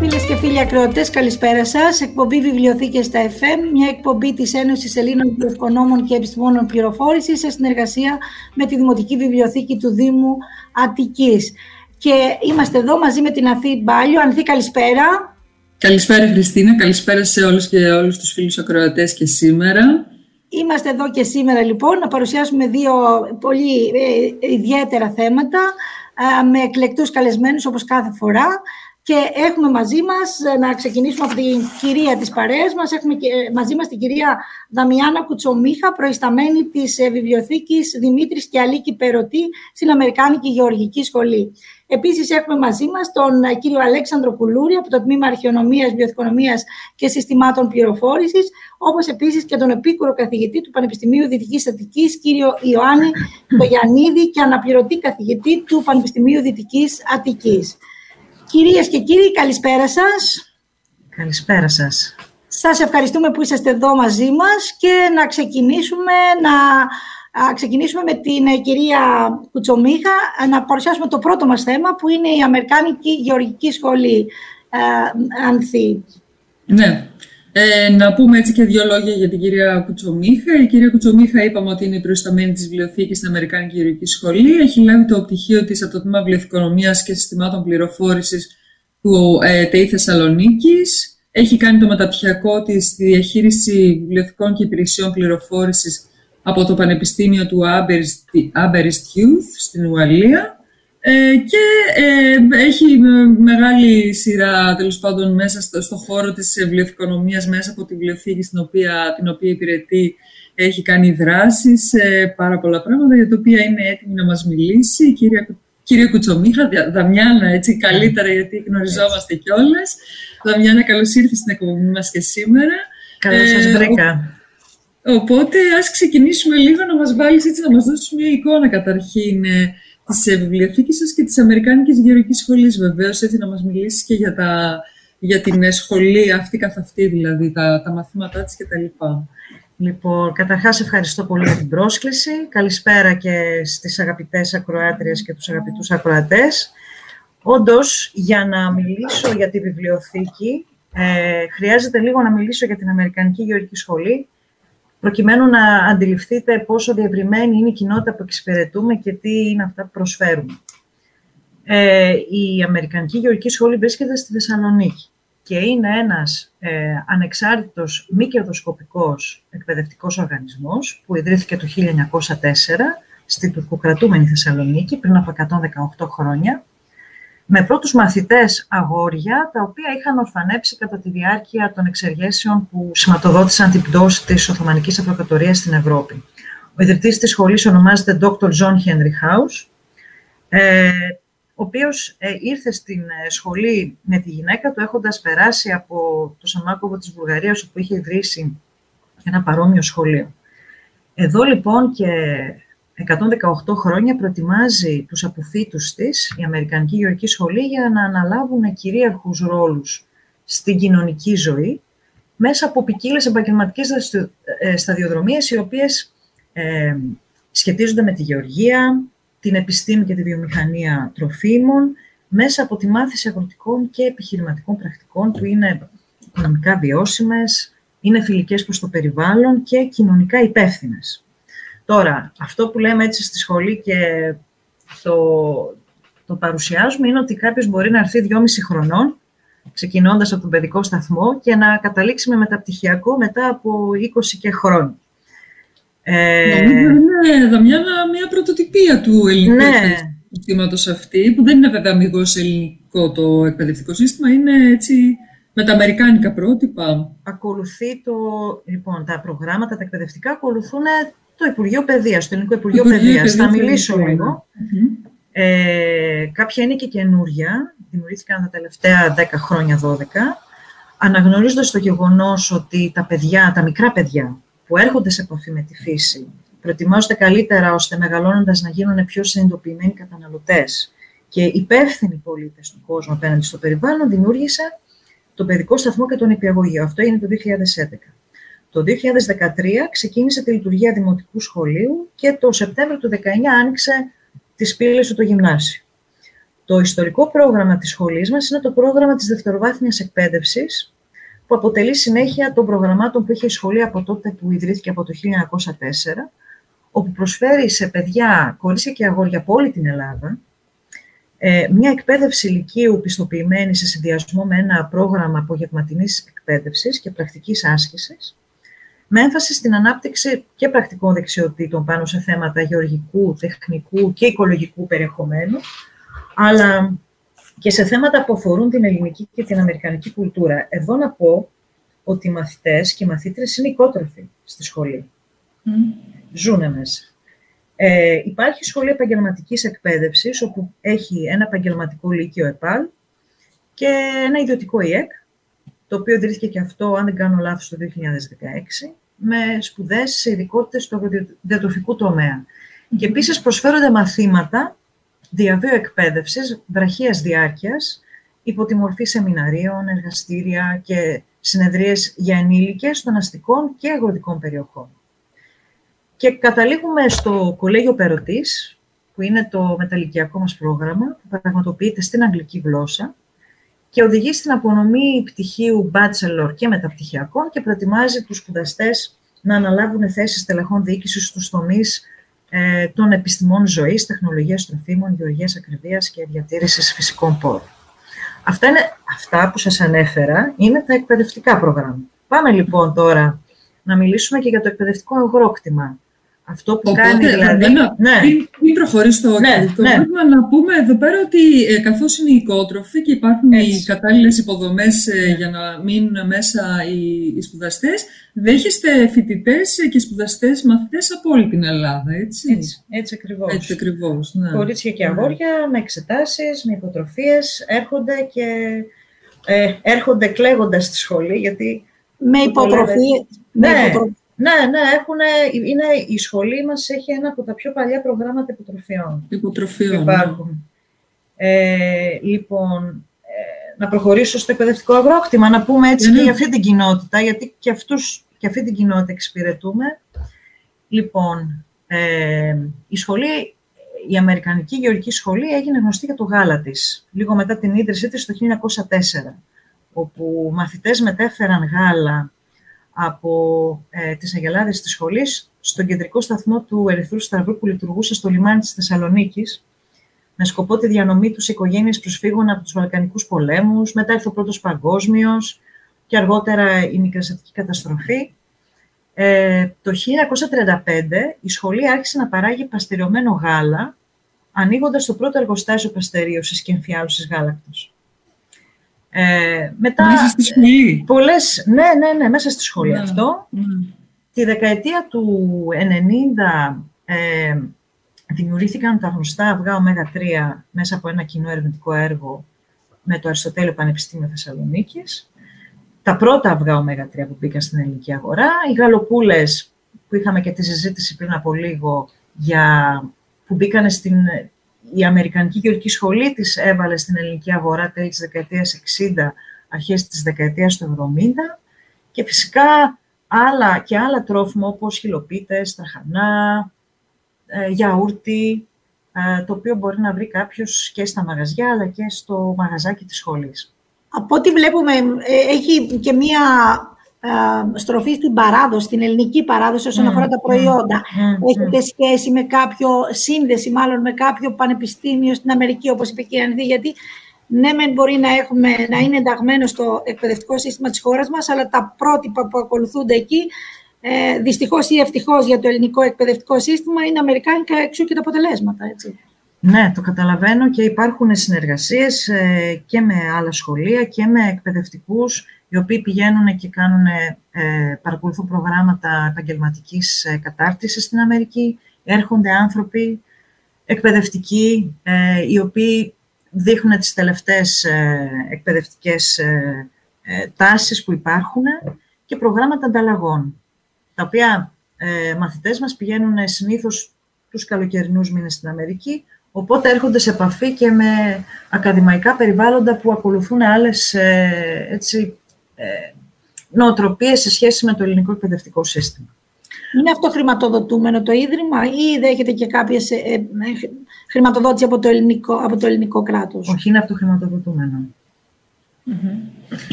Φίλες και φίλοι ακροατές, καλησπέρα σας. Εκπομπή Βιβλιοθήκες στα FM, μια εκπομπή της Ένωσης Ελλήνων Βιβλιοθηκονόμων και Επιστημόνων Πληροφόρησης σε συνεργασία με τη Δημοτική Βιβλιοθήκη του Δήμου Αττικής. Και είμαστε εδώ μαζί με την Ανθή Μπάλιο. Ανθή, καλησπέρα. Καλησπέρα, Χριστίνα. Καλησπέρα σε όλους και όλους τους φίλους ακροατές και σήμερα. Είμαστε εδώ και σήμερα λοιπόν να παρουσιάσουμε δύο πολύ ε, ιδιαίτερα θέματα ε, με εκλεκτούς καλεσμένους όπως κάθε φορά και έχουμε μαζί μας, ε, να ξεκινήσουμε από την κυρία της παρέας μας, έχουμε ε, μαζί μας την κυρία Δαμιάνα Κουτσομίχα, προϊσταμένη της ε, βιβλιοθήκης Δημήτρης και Αλίκη Περωτή στην Αμερικάνικη Γεωργική Σχολή. Επίσης έχουμε μαζί μας τον κύριο Αλέξανδρο Κουλούρη από το Τμήμα Αρχαιονομίας, Βιοθηκονομίας και Συστημάτων Πληροφόρησης, όπως επίσης και τον επίκουρο καθηγητή του Πανεπιστημίου Δυτικής Αττικής, κύριο Ιωάννη Τογιαννίδη και αναπληρωτή καθηγητή του Πανεπιστημίου Δυτικής Αττικής. Κυρίες και κύριοι, καλησπέρα σας. Καλησπέρα σας. Σας ευχαριστούμε που είσαστε εδώ μαζί μας και να ξεκινήσουμε, να ξεκινήσουμε με την ε, κυρία Κουτσομίχα να παρουσιάσουμε το πρώτο μας θέμα που είναι η Αμερικάνικη Γεωργική Σχολή. Ε, Ανθή. Ναι. Ε, να πούμε έτσι και δύο λόγια για την κυρία Κουτσομίχα. Η κυρία Κουτσομίχα είπαμε ότι είναι η προϊσταμένη της βιβλιοθήκης στην Αμερικάνικη Γεωργική Σχολή. Έχει λάβει το πτυχίο της από το Τμήμα Βιβλιοθηκονομία και Συστημάτων Πληροφόρησης του ε, ΤΕΙ Θεσσαλονίκης. Έχει κάνει το μεταπτυχιακό της στη διαχείριση βιβλιοθηκών και υπηρεσιών πληροφόρησης από το Πανεπιστήμιο του Aberystwyth Youth στην Ουαλία. Ε, και ε, έχει μεγάλη σειρά τέλος πάντων μέσα στο, στο χώρο της βιβλιοθηκονομίας μέσα από τη βιβλιοθήκη στην οποία, την οποία υπηρετεί έχει κάνει δράσεις σε πάρα πολλά πράγματα για τα οποία είναι έτοιμη να μας μιλήσει η κυρία, κυρία Κουτσομίχα, Δαμιάνα έτσι καλύτερα γιατί γνωριζόμαστε κιόλας. Δαμιάνα καλώς ήρθες στην εκπομπή μας και σήμερα. Καλώς σας ε, βρήκα. οπότε ας ξεκινήσουμε λίγο να μας βάλεις έτσι να μας δώσεις μια εικόνα καταρχήν της βιβλιοθήκης σα και της Αμερικάνικης Γεωργικής Σχολής, βεβαίως, έτσι να μας μιλήσει και για, τα, για την σχολή αυτή καθ' αυτή, δηλαδή τα, τα μαθήματά της κτλ. Λοιπόν, καταρχάς ευχαριστώ πολύ για την πρόσκληση. Καλησπέρα και στις αγαπητές ακροάτριες και τους αγαπητούς ακροατές. Όντως, για να μιλήσω για τη βιβλιοθήκη, ε, χρειάζεται λίγο να μιλήσω για την Αμερικανική Γεωργική Σχολή, προκειμένου να αντιληφθείτε πόσο διευρυμένη είναι η κοινότητα που εξυπηρετούμε και τι είναι αυτά που προσφέρουμε. Ε, η Αμερικανική Γεωργική Σχολή βρίσκεται στη Θεσσαλονίκη και είναι ένας ε, ανεξάρτητος μη κερδοσκοπικός εκπαιδευτικός οργανισμός που ιδρύθηκε το 1904 στην τουρκοκρατούμενη Θεσσαλονίκη πριν από 118 χρόνια με πρώτους μαθητές αγόρια, τα οποία είχαν ορφανέψει κατά τη διάρκεια των εξεργέσεων που σηματοδότησαν την πτώση της Οθωμανικής Αυτοκρατορίας στην Ευρώπη. Ο ιδρυτής της σχολής ονομάζεται Dr. John Henry House, ε, ο οποίος ε, ήρθε στην ε, σχολή με τη γυναίκα του, έχοντας περάσει από το Σαμάκοβο της Βουλγαρίας, όπου είχε ιδρύσει ένα παρόμοιο σχολείο. Εδώ λοιπόν και 118 χρόνια προετοιμάζει τους αποφύτους της, η Αμερικανική Γεωργική Σχολή, για να αναλάβουν κυρίαρχους ρόλους στην κοινωνική ζωή, μέσα από ποικίλες επαγγελματικές ε, σταδιοδρομίες, οι οποίες ε, σχετίζονται με τη γεωργία, την επιστήμη και τη βιομηχανία τροφίμων, μέσα από τη μάθηση αγροτικών και επιχειρηματικών πρακτικών που είναι οικονομικά βιώσιμες, είναι φιλικές προς το περιβάλλον και κοινωνικά υπεύθυνες. Τώρα, αυτό που λέμε έτσι στη σχολή και το, το παρουσιάζουμε είναι ότι κάποιος μπορεί να έρθει δυόμιση χρονών, ξεκινώντας από τον παιδικό σταθμό και να καταλήξει με μεταπτυχιακό μετά από 20 και χρόνια. Ε, Νομίζω είναι Δαμιάνα μια πρωτοτυπία του ελληνικού ναι. συστήματος αυτή, που δεν είναι βέβαια αμυγός ελληνικό το εκπαιδευτικό σύστημα, είναι έτσι με τα αμερικάνικα πρότυπα. Ακολουθεί το, λοιπόν, τα προγράμματα, τα εκπαιδευτικά ακολουθούν το Υπουργείο Παιδείας, το Ελληνικό Υπουργείο, Παιδείας. Θα μιλήσω Ε, κάποια είναι και καινούρια, δημιουργήθηκαν τα τελευταία 10 χρόνια, 12, αναγνωρίζοντας το γεγονός ότι τα παιδιά, τα μικρά παιδιά που έρχονται σε επαφή με τη φύση, προετοιμάζονται καλύτερα ώστε μεγαλώνοντας να γίνουν πιο συνειδητοποιημένοι καταναλωτές και υπεύθυνοι πολίτες του κόσμου απέναντι στο περιβάλλον, δημιούργησε το παιδικό σταθμό και τον υπηαγωγείο. Αυτό είναι το 2011. Το 2013 ξεκίνησε τη λειτουργία Δημοτικού Σχολείου και το Σεπτέμβριο του 2019 άνοιξε τις πύλες του το γυμνάσιο. Το ιστορικό πρόγραμμα της σχολής μας είναι το πρόγραμμα της δευτεροβάθμιας εκπαίδευσης, που αποτελεί συνέχεια των προγραμμάτων που είχε η σχολή από τότε που ιδρύθηκε από το 1904, όπου προσφέρει σε παιδιά, κορίτσια και αγόρια από όλη την Ελλάδα, ε, μια εκπαίδευση ηλικίου πιστοποιημένη σε συνδυασμό με ένα πρόγραμμα απογευματινής εκπαίδευσης και πρακτικής άσκησης, με έμφαση στην ανάπτυξη και πρακτικών δεξιοτήτων πάνω σε θέματα γεωργικού, τεχνικού και οικολογικού περιεχομένου, αλλά και σε θέματα που αφορούν την ελληνική και την αμερικανική κουλτούρα. Εδώ να πω ότι οι μαθητές και οι μαθήτρες είναι οικότροφοι στη σχολή. Mm. Ζούνε μέσα. Ε, υπάρχει σχολή επαγγελματικής εκπαίδευσης, όπου έχει ένα επαγγελματικό λύκειο ΕΠΑΛ και ένα ιδιωτικό ΙΕΚ, το οποίο ιδρύθηκε και αυτό, αν δεν κάνω λάθος, το 2016, με σπουδές σε ειδικότητες του διατροφικού τομέα. Και επίσης προσφέρονται μαθήματα διαβίου εκπαίδευσης βραχίας διάρκειας, υπό τη μορφή σεμιναρίων, εργαστήρια και συνεδρίες για ενήλικες των αστικών και αγροτικών περιοχών. Και καταλήγουμε στο Κολέγιο Περωτής, που είναι το μεταλλικιακό μας πρόγραμμα, που πραγματοποιείται στην αγγλική γλώσσα και οδηγεί στην απονομή πτυχίου bachelor και μεταπτυχιακών και προετοιμάζει τους σπουδαστές να αναλάβουν θέσεις τελεχών διοίκησης στους τομείς ε, των επιστημών ζωής, τεχνολογίας τροφίμων, γεωργίας ακριβίας και διατήρησης φυσικών πόρων. Αυτά, είναι, αυτά που σας ανέφερα είναι τα εκπαιδευτικά προγράμματα. Πάμε λοιπόν τώρα να μιλήσουμε και για το εκπαιδευτικό αγρόκτημα, αυτό που κάνει δηλαδή... ναι. πριν, πριν προχωρήσει το ναι, ναι. να πούμε εδώ πέρα ότι ε, καθώς είναι οικότροφοι και υπάρχουν έτσι. οι κατάλληλες υποδομές ε, για να μείνουν μέσα οι, οι σπουδαστές, δέχεστε φοιτητές και σπουδαστές μαθητές από όλη την Ελλάδα, έτσι; Έτσι, έτσι ακριβώς. Έτσι ακριβώς, ναι. Κορίτσια και αγόρια με εξετάσεις, με υποτροφίες, έρχονται και ε, έρχονται κλαίγοντας στη σχολή, γιατί... Με υποτροφίες. Ναι, ναι, ναι, έχουν, είναι, η σχολή μας έχει ένα από τα πιο παλιά προγράμματα υποτροφιών. Υποτροφιών, υπάρχουν. Ναι. Ε, λοιπόν, ε, να προχωρήσω στο εκπαιδευτικό αγρόκτημα, να πούμε έτσι και για αυτή την κοινότητα, γιατί και, αυτούς, και αυτή την κοινότητα εξυπηρετούμε. Λοιπόν, ε, η σχολή, η Αμερικανική Γεωργική Σχολή έγινε γνωστή για το γάλα της, λίγο μετά την ίδρυσή της το 1904, όπου μαθητές μετέφεραν γάλα από ε, τις Αγελάδες της σχολής στον κεντρικό σταθμό του Ερυθρού Σταυρού που λειτουργούσε στο λιμάνι της Θεσσαλονίκης με σκοπό τη διανομή τους οικογένειες προσφύγων από τους Βαλκανικούς πολέμους, μετά ήρθε ο Πρώτος Παγκόσμιος και αργότερα η μικρασιατική καταστροφή. Ε, το 1935 η σχολή άρχισε να παράγει παστεριωμένο γάλα, ανοίγοντας το πρώτο εργοστάσιο παστερίωσης και εμφιάλωσης γάλακτος. Ε, μετά, μέσα στη σχολή. Πολλές, ναι, ναι, ναι, μέσα στη σχολή ναι, αυτό. Ναι. Τη δεκαετία του 90 ε, δημιουργήθηκαν τα γνωστά αυγά ω3 μέσα από ένα κοινό ερευνητικό έργο με το Αριστοτέλειο Πανεπιστήμιο Θεσσαλονίκης. Τα πρώτα αυγά ω3 που μπήκαν στην ελληνική αγορά. Οι γαλοπούλες που είχαμε και τη συζήτηση πριν από λίγο για, που μπήκαν στην η Αμερικανική Γεωργική Σχολή της έβαλε στην ελληνική αγορά τέλης της δεκαετίας 60, αρχές της δεκαετίας του 70 και φυσικά άλλα και άλλα τρόφιμα όπως χιλοπίτες, τραχανά, ε, γιαούρτι, ε, το οποίο μπορεί να βρει κάποιος και στα μαγαζιά αλλά και στο μαγαζάκι της σχολής. Από ό,τι βλέπουμε, ε, έχει και μία ε, στροφής στην παράδοση, στην ελληνική παράδοση όσον αφορά τα προϊόντα. Έχετε σχέση με κάποιο, σύνδεση μάλλον με κάποιο πανεπιστήμιο στην Αμερική, όπως είπε η κυρία Ανδή, γιατί ναι, μεν μπορεί να, έχουμε, να είναι ενταγμένο στο εκπαιδευτικό σύστημα της χώρας μας, αλλά τα πρότυπα που ακολουθούνται εκεί, ε, δυστυχώς ή ευτυχώς για το ελληνικό εκπαιδευτικό σύστημα, είναι αμερικάνικα εξού και τα αποτελέσματα. Έτσι. Ναι, το καταλαβαίνω και υπάρχουν συνεργασίες ε, και με άλλα σχολεία και με εκπαιδευτικούς οι οποίοι πηγαίνουν και κάνουν, ε, παρακολουθούν προγράμματα επαγγελματικής ε, κατάρτισης στην Αμερική. Έρχονται άνθρωποι εκπαιδευτικοί, ε, οι οποίοι δείχνουν τις τελευταίες ε, εκπαιδευτικές ε, ε, τάσεις που υπάρχουν και προγράμματα ανταλλαγών, τα οποία ε, μαθητές μας πηγαίνουν συνήθως τους καλοκαιρινούς μήνες στην Αμερική, Οπότε έρχονται σε επαφή και με ακαδημαϊκά περιβάλλοντα που ακολουθούν άλλες έτσι, ε, νοοτροπίες σε σχέση με το ελληνικό εκπαιδευτικό σύστημα. Είναι αυτό χρηματοδοτούμενο το Ίδρυμα ή δέχεται και κάποιες ε, ε, χρηματοδότηση από το ελληνικό, από το ελληνικό κράτος; Όχι, είναι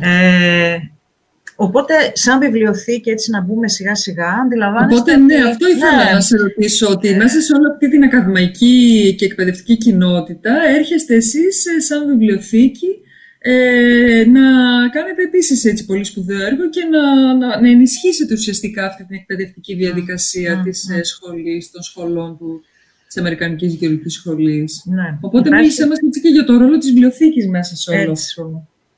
Ε, οπότε, σαν βιβλιοθήκη, έτσι να μπούμε σιγά σιγά, αντιλαμβάνεστε... Οπότε, ναι, αυτό ήθελα ναι. να σε ρωτήσω, ότι ε. μέσα σε όλη αυτή την ακαδημαϊκή και εκπαιδευτική κοινότητα έρχεστε εσείς ε, σαν βιβλιοθήκη ε, να κάνετε επίσης έτσι πολύ σπουδαίο έργο και να, να, να ενισχύσετε ουσιαστικά αυτή την εκπαιδευτική διαδικασία mm, της mm. σχολής, των σχολών του, της Αμερικανικής Γεωργικής Σχολής. Ναι. Οπότε Υπάρχει... μίλησέ μας έτσι και για το ρόλο της βιβλιοθήκης μέσα σε όλο έτσι.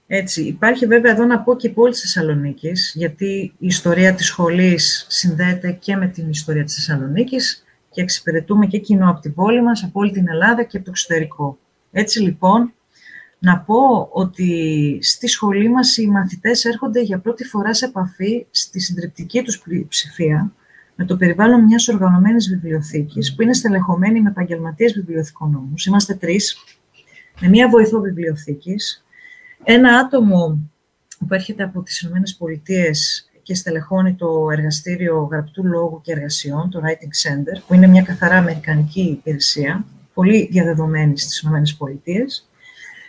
Έτσι. Υπάρχει βέβαια εδώ να πω και η πόλη της Θεσσαλονίκη, γιατί η ιστορία της σχολής συνδέεται και με την ιστορία της Θεσσαλονίκη και εξυπηρετούμε και κοινό από την πόλη μας, από όλη την Ελλάδα και από το εξωτερικό. Έτσι λοιπόν, να πω ότι στη σχολή μας οι μαθητές έρχονται για πρώτη φορά σε επαφή στη συντριπτική τους ψηφία με το περιβάλλον μιας οργανωμένης βιβλιοθήκης που είναι στελεχωμένη με επαγγελματίες βιβλιοθηκονόμους. Είμαστε τρεις, με μία βοηθό βιβλιοθήκης, ένα άτομο που έρχεται από τις Ηνωμένες Πολιτείες και στελεχώνει το εργαστήριο γραπτού λόγου και εργασιών, το Writing Center, που είναι μια καθαρά αμερικανική υπηρεσία, πολύ διαδεδομένη στις Ηνωμένες Πολιτείες,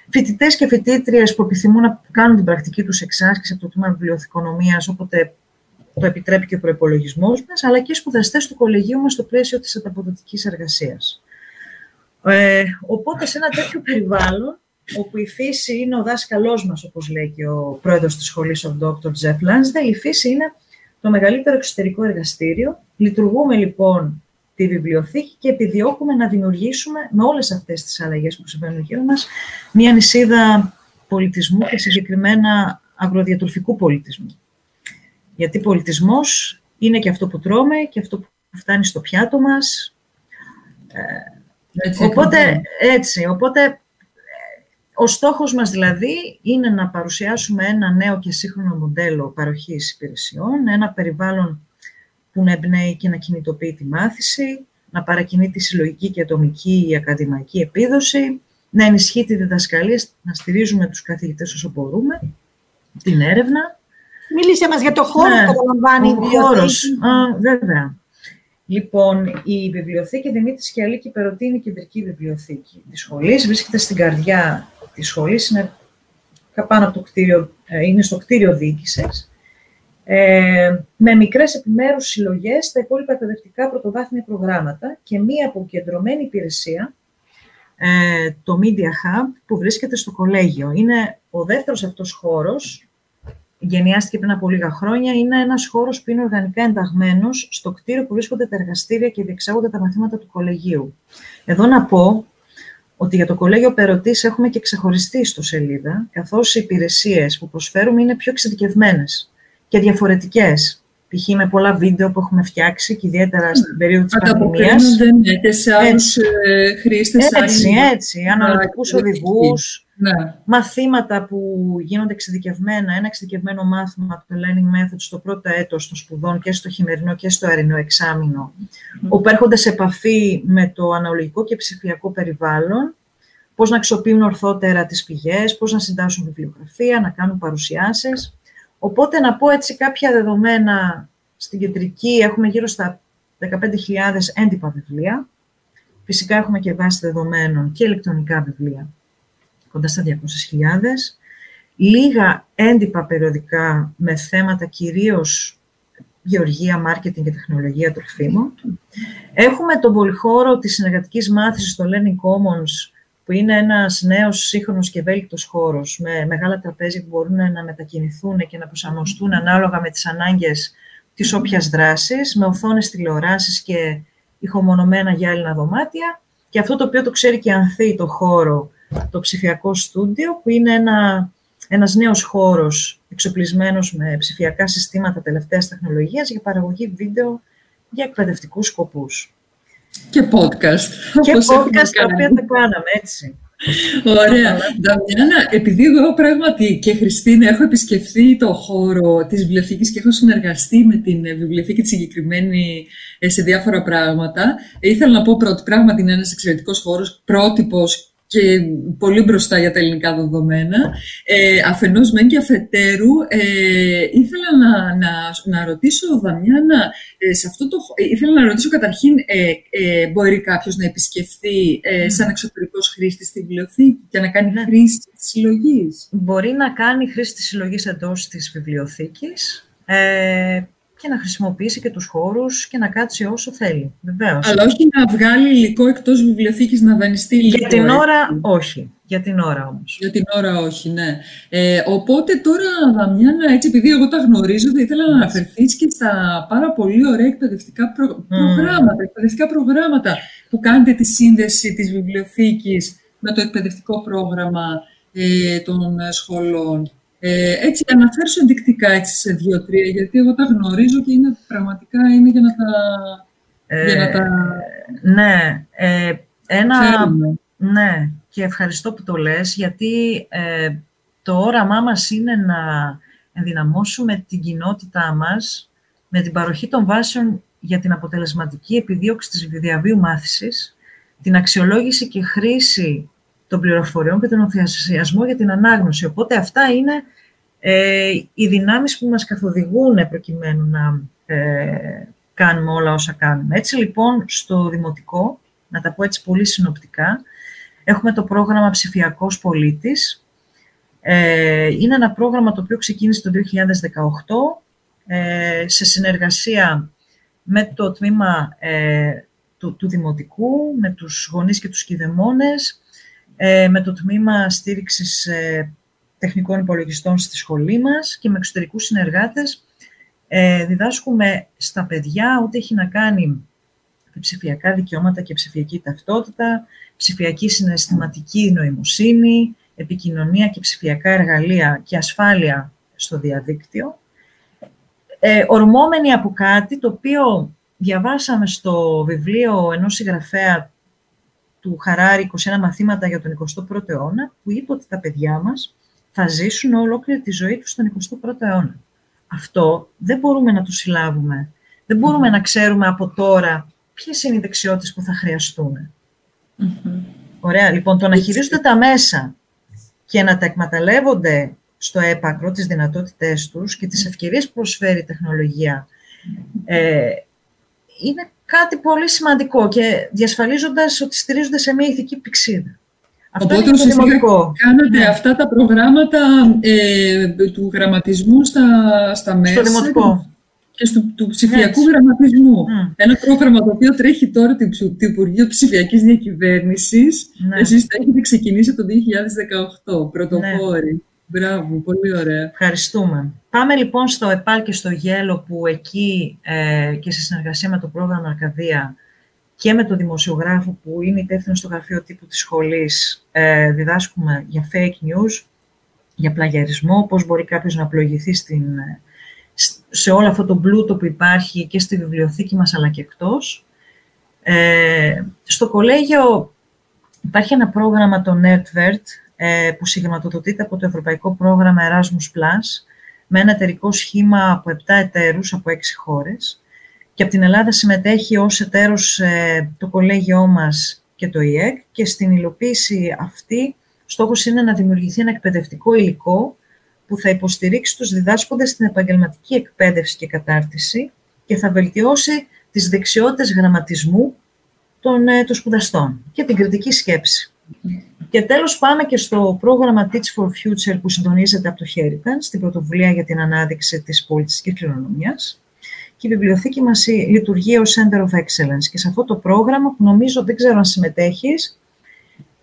φοιτητές και φοιτήτριες που επιθυμούν να κάνουν την πρακτική τους εξάσκηση από το τμήμα βιβλιοθηκονομίας, όποτε το επιτρέπει και ο προπολογισμό μας, αλλά και σπουδαστές του κολεγίου μας στο πλαίσιο της ανταποδοτικής εργασίας. Ε, οπότε, σε ένα τέτοιο περιβάλλον, όπου η φύση είναι ο δάσκαλός μας, όπως λέει και ο πρόεδρος της σχολής, ο Dr. Jeff Lansdale, η φύση είναι το μεγαλύτερο εξωτερικό εργαστήριο. Λειτουργούμε λοιπόν τη βιβλιοθήκη και επιδιώκουμε να δημιουργήσουμε με όλες αυτές τις αλλαγές που συμβαίνουν γύρω μας μια νησίδα πολιτισμού και συγκεκριμένα αγροδιατροφικού πολιτισμού. Γιατί πολιτισμός είναι και αυτό που τρώμε και αυτό που φτάνει στο πιάτο μας. Έτσι, οπότε, έτσι, οπότε ο στόχος μας δηλαδή είναι να παρουσιάσουμε ένα νέο και σύγχρονο μοντέλο παροχής υπηρεσιών, ένα περιβάλλον που να εμπνέει και να κινητοποιεί τη μάθηση, να παρακινεί τη συλλογική και ατομική ή ακαδημαϊκή επίδοση, να ενισχύει τη διδασκαλία, να στηρίζουμε τους καθηγητές όσο μπορούμε, την έρευνα. Μίλησε μας για το χώρο ναι, που καταλαμβάνει η βιβλιοθήκη. βέβαια. Λοιπόν, η βιβλιοθήκη Δημήτρης Σκιαλίκη Περωτίνη Κεντρική Βιβλιοθήκη της σχολής βρίσκεται στην καρδιά της σχολής, είναι πάνω από το κτίριο, ε, είναι στο κτίριο διοίκησης ε, με μικρές επιμέρους συλλογές στα υπόλοιπα εκπαιδευτικά πρωτοβάθμια προγράμματα και μία αποκεντρωμένη υπηρεσία, ε, το Media Hub, που βρίσκεται στο κολέγιο. Είναι ο δεύτερος αυτός χώρος, γενιάστηκε πριν από λίγα χρόνια, είναι ένας χώρος που είναι οργανικά ενταγμένος στο κτίριο που βρίσκονται τα εργαστήρια και διεξάγονται τα μαθήματα του κολεγίου. Εδώ να πω ότι για το Κολέγιο Περωτής έχουμε και ξεχωριστή στο σελίδα, καθώς οι υπηρεσίες που προσφέρουμε είναι πιο εξειδικευμένες και διαφορετικές. Π.χ. με πολλά βίντεο που έχουμε φτιάξει και ιδιαίτερα στην περίοδο της πανδημίας. Ναι, και σε άλλους ε, χρήστες. Έτσι, έτσι. Αναλυτικούς οδηγούς, ναι. μαθήματα που γίνονται εξειδικευμένα, ένα εξειδικευμένο μάθημα, το Learning Method, στο πρώτο έτος των σπουδών και στο χειμερινό και στο αρινό εξάμεινο, mm. όπου έρχονται σε επαφή με το αναλογικό και ψηφιακό περιβάλλον, πώς να αξιοποιούν ορθότερα τις πηγές, πώς να συντάσσουν βιβλιογραφία, να κάνουν παρουσιάσεις. Οπότε να πω έτσι κάποια δεδομένα στην κεντρική έχουμε γύρω στα 15.000 έντυπα βιβλία. Φυσικά έχουμε και βάση δεδομένων και ηλεκτρονικά βιβλία, κοντά στα 200.000. Λίγα έντυπα περιοδικά με θέματα κυρίως γεωργία, μάρκετινγκ και τεχνολογία τροφίμων. Έχουμε τον πολυχώρο της συνεργατικής μάθησης στο Learning Commons που είναι ένας νέος σύγχρονος και ευέλικτος χώρος με μεγάλα τραπέζια που μπορούν να μετακινηθούν και να προσαρμοστούν ανάλογα με τις ανάγκες της όποιας δράσης, με οθόνες τηλεοράσεις και ηχομονωμένα γυάλινα δωμάτια. Και αυτό το οποίο το ξέρει και ανθεί το χώρο, το ψηφιακό στούντιο, που είναι ένα, ένας νέος χώρος εξοπλισμένος με ψηφιακά συστήματα τελευταίας τεχνολογίας για παραγωγή βίντεο για εκπαιδευτικούς σκοπούς. Και podcast. Και podcast, τα οποία τα κάναμε έτσι. Ωραία. Δαμιάνα, επειδή εγώ πράγματι και Χριστίνα έχω επισκεφθεί το χώρο της βιβλιοθήκης και έχω συνεργαστεί με την βιβλιοθήκη τη συγκεκριμένη ε, σε διάφορα πράγματα, ήθελα να πω πρώτη πράγματι είναι ένας εξαιρετικός χώρος, πρότυπος και πολύ μπροστά για τα ελληνικά δεδομένα. Ε, αφενός μεν και αφετέρου, ε, ήθελα να, να, να ρωτήσω, Δαμιάνα, ε, σε αυτό το, ε, ήθελα να ρωτήσω καταρχήν, ε, ε, μπορεί κάποιος να επισκεφθεί ε, σαν εξωτερικός χρήστης τη βιβλιοθήκη και να κάνει ναι. χρήση της συλλογής; Μπορεί να κάνει χρήση της συλλογής εντός της βιβλιοθήκης. Ε, και να χρησιμοποιήσει και τους χώρους και να κάτσει όσο θέλει, βεβαίως. Αλλά όχι να βγάλει υλικό εκτός βιβλιοθήκης, να δανειστεί υλικό. Για την ώρα όχι. Για την ώρα όμως. Για την ώρα όχι, ναι. Ε, οπότε τώρα, Δαμιάνα, έτσι επειδή εγώ τα γνωρίζω, θα ήθελα να αναφερθείς και στα πάρα πολύ ωραία εκπαιδευτικά προγράμματα, εκπαιδευτικά προγράμματα που κάνετε τη σύνδεση της βιβλιοθήκης με το εκπαιδευτικό πρόγραμμα ε, των σχολών. Ε, έτσι, αναφέρω ενδεικτικά έτσι, σε δύο-τρία, γιατί εγώ τα γνωρίζω και είναι πραγματικά είναι για να τα... Ε, για να τα ναι, ε, ένα... Ναι, και ευχαριστώ που το λες, γιατί ε, το όραμά μας είναι να ενδυναμώσουμε την κοινότητά μας με την παροχή των βάσεων για την αποτελεσματική επιδίωξη της διαβίου μάθησης, την αξιολόγηση και χρήση των πληροφοριών και τον ενθουσιασμό για την ανάγνωση. Οπότε αυτά είναι ε, οι δυνάμεις που μας καθοδηγούν προκειμένου να ε, κάνουμε όλα όσα κάνουμε. Έτσι λοιπόν στο Δημοτικό, να τα πω έτσι πολύ συνοπτικά, έχουμε το πρόγραμμα Ψηφιακός Πολίτης. Ε, είναι ένα πρόγραμμα το οποίο ξεκίνησε το 2018 ε, σε συνεργασία με το τμήμα ε, του, του Δημοτικού, με τους γονείς και τους κηδεμόνες, ε, με το τμήμα στήριξης ε, τεχνικών υπολογιστών στη σχολή μας και με εξωτερικούς συνεργάτες. Ε, διδάσκουμε στα παιδιά ό,τι έχει να κάνει με ψηφιακά δικαιώματα και ψηφιακή ταυτότητα, ψηφιακή συναισθηματική νοημοσύνη, επικοινωνία και ψηφιακά εργαλεία και ασφάλεια στο διαδίκτυο. Ε, ορμόμενοι από κάτι το οποίο διαβάσαμε στο βιβλίο ενός συγγραφέα του Χαράρη 21 μαθήματα για τον 21ο αιώνα, που είπε ότι τα παιδιά μας θα ζήσουν ολόκληρη τη ζωή τους στον 21ο αιώνα. Αυτό δεν μπορούμε να το συλλάβουμε. Δεν μπορούμε να ξέρουμε από τώρα ποιες είναι οι δεξιότητες που θα χρειαστούν. Ωραία. Λοιπόν, το να χειρίζονται τα μέσα και να τα εκμεταλλεύονται στο έπακρο τις δυνατότητές τους και τις ευκαιρίες που προσφέρει η τεχνολογία ε, είναι κάτι πολύ σημαντικό και διασφαλίζοντας ότι στηρίζονται σε μια ηθική πηξίδα. Αυτό Οπότε ουσιαστικά κάνετε ναι. αυτά τα προγράμματα ε, του γραμματισμού στα, στα μέσα. Στο δημοτικό. Και στο, του ψηφιακού Έτσι. γραμματισμού. Mm. Ένα πρόγραμμα το οποίο τρέχει τώρα το, το Υπουργείο Ψηφιακής Διακυβέρνησης. Ναι. Εσείς το έχετε ξεκινήσει το 2018, πρωτοπόροι. Ναι. Μπράβο, πολύ ωραία. Ευχαριστούμε. Πάμε λοιπόν στο ΕΠΑΛ και στο ΓΕΛΟ που εκεί ε, και σε συνεργασία με το πρόγραμμα Αρκαδία και με τον δημοσιογράφο που είναι υπεύθυνος στο γραφείο τύπου της σχολής ε, διδάσκουμε για fake news, για πλαγιαρισμό, πώς μπορεί κάποιος να πλοηγηθεί στην, ε, σε όλο αυτό το πλούτο που υπάρχει και στη βιβλιοθήκη μας αλλά και εκτός. Ε, στο κολέγιο υπάρχει ένα πρόγραμμα, το NERDVERT, ε, που συγχρηματοδοτείται από το Ευρωπαϊκό Πρόγραμμα Erasmus+, με ένα εταιρικό σχήμα από 7 εταίρους από 6 χώρες και από την Ελλάδα συμμετέχει ως εταίρος ε, το κολέγιό μας και το ΙΕΚ και στην υλοποίηση αυτή στόχος είναι να δημιουργηθεί ένα εκπαιδευτικό υλικό που θα υποστηρίξει τους διδάσκοντες στην επαγγελματική εκπαίδευση και κατάρτιση και θα βελτιώσει τις δεξιότητες γραμματισμού των, ε, των σπουδαστών και την κριτική σκέψη. Και τέλος πάμε και στο πρόγραμμα Teach for Future που συντονίζεται από το Heritage, στην πρωτοβουλία για την ανάδειξη της πολιτιστικής κληρονομιάς. Και η βιβλιοθήκη μας λειτουργεί ως Center of Excellence. Και σε αυτό το πρόγραμμα που νομίζω δεν ξέρω αν συμμετέχεις,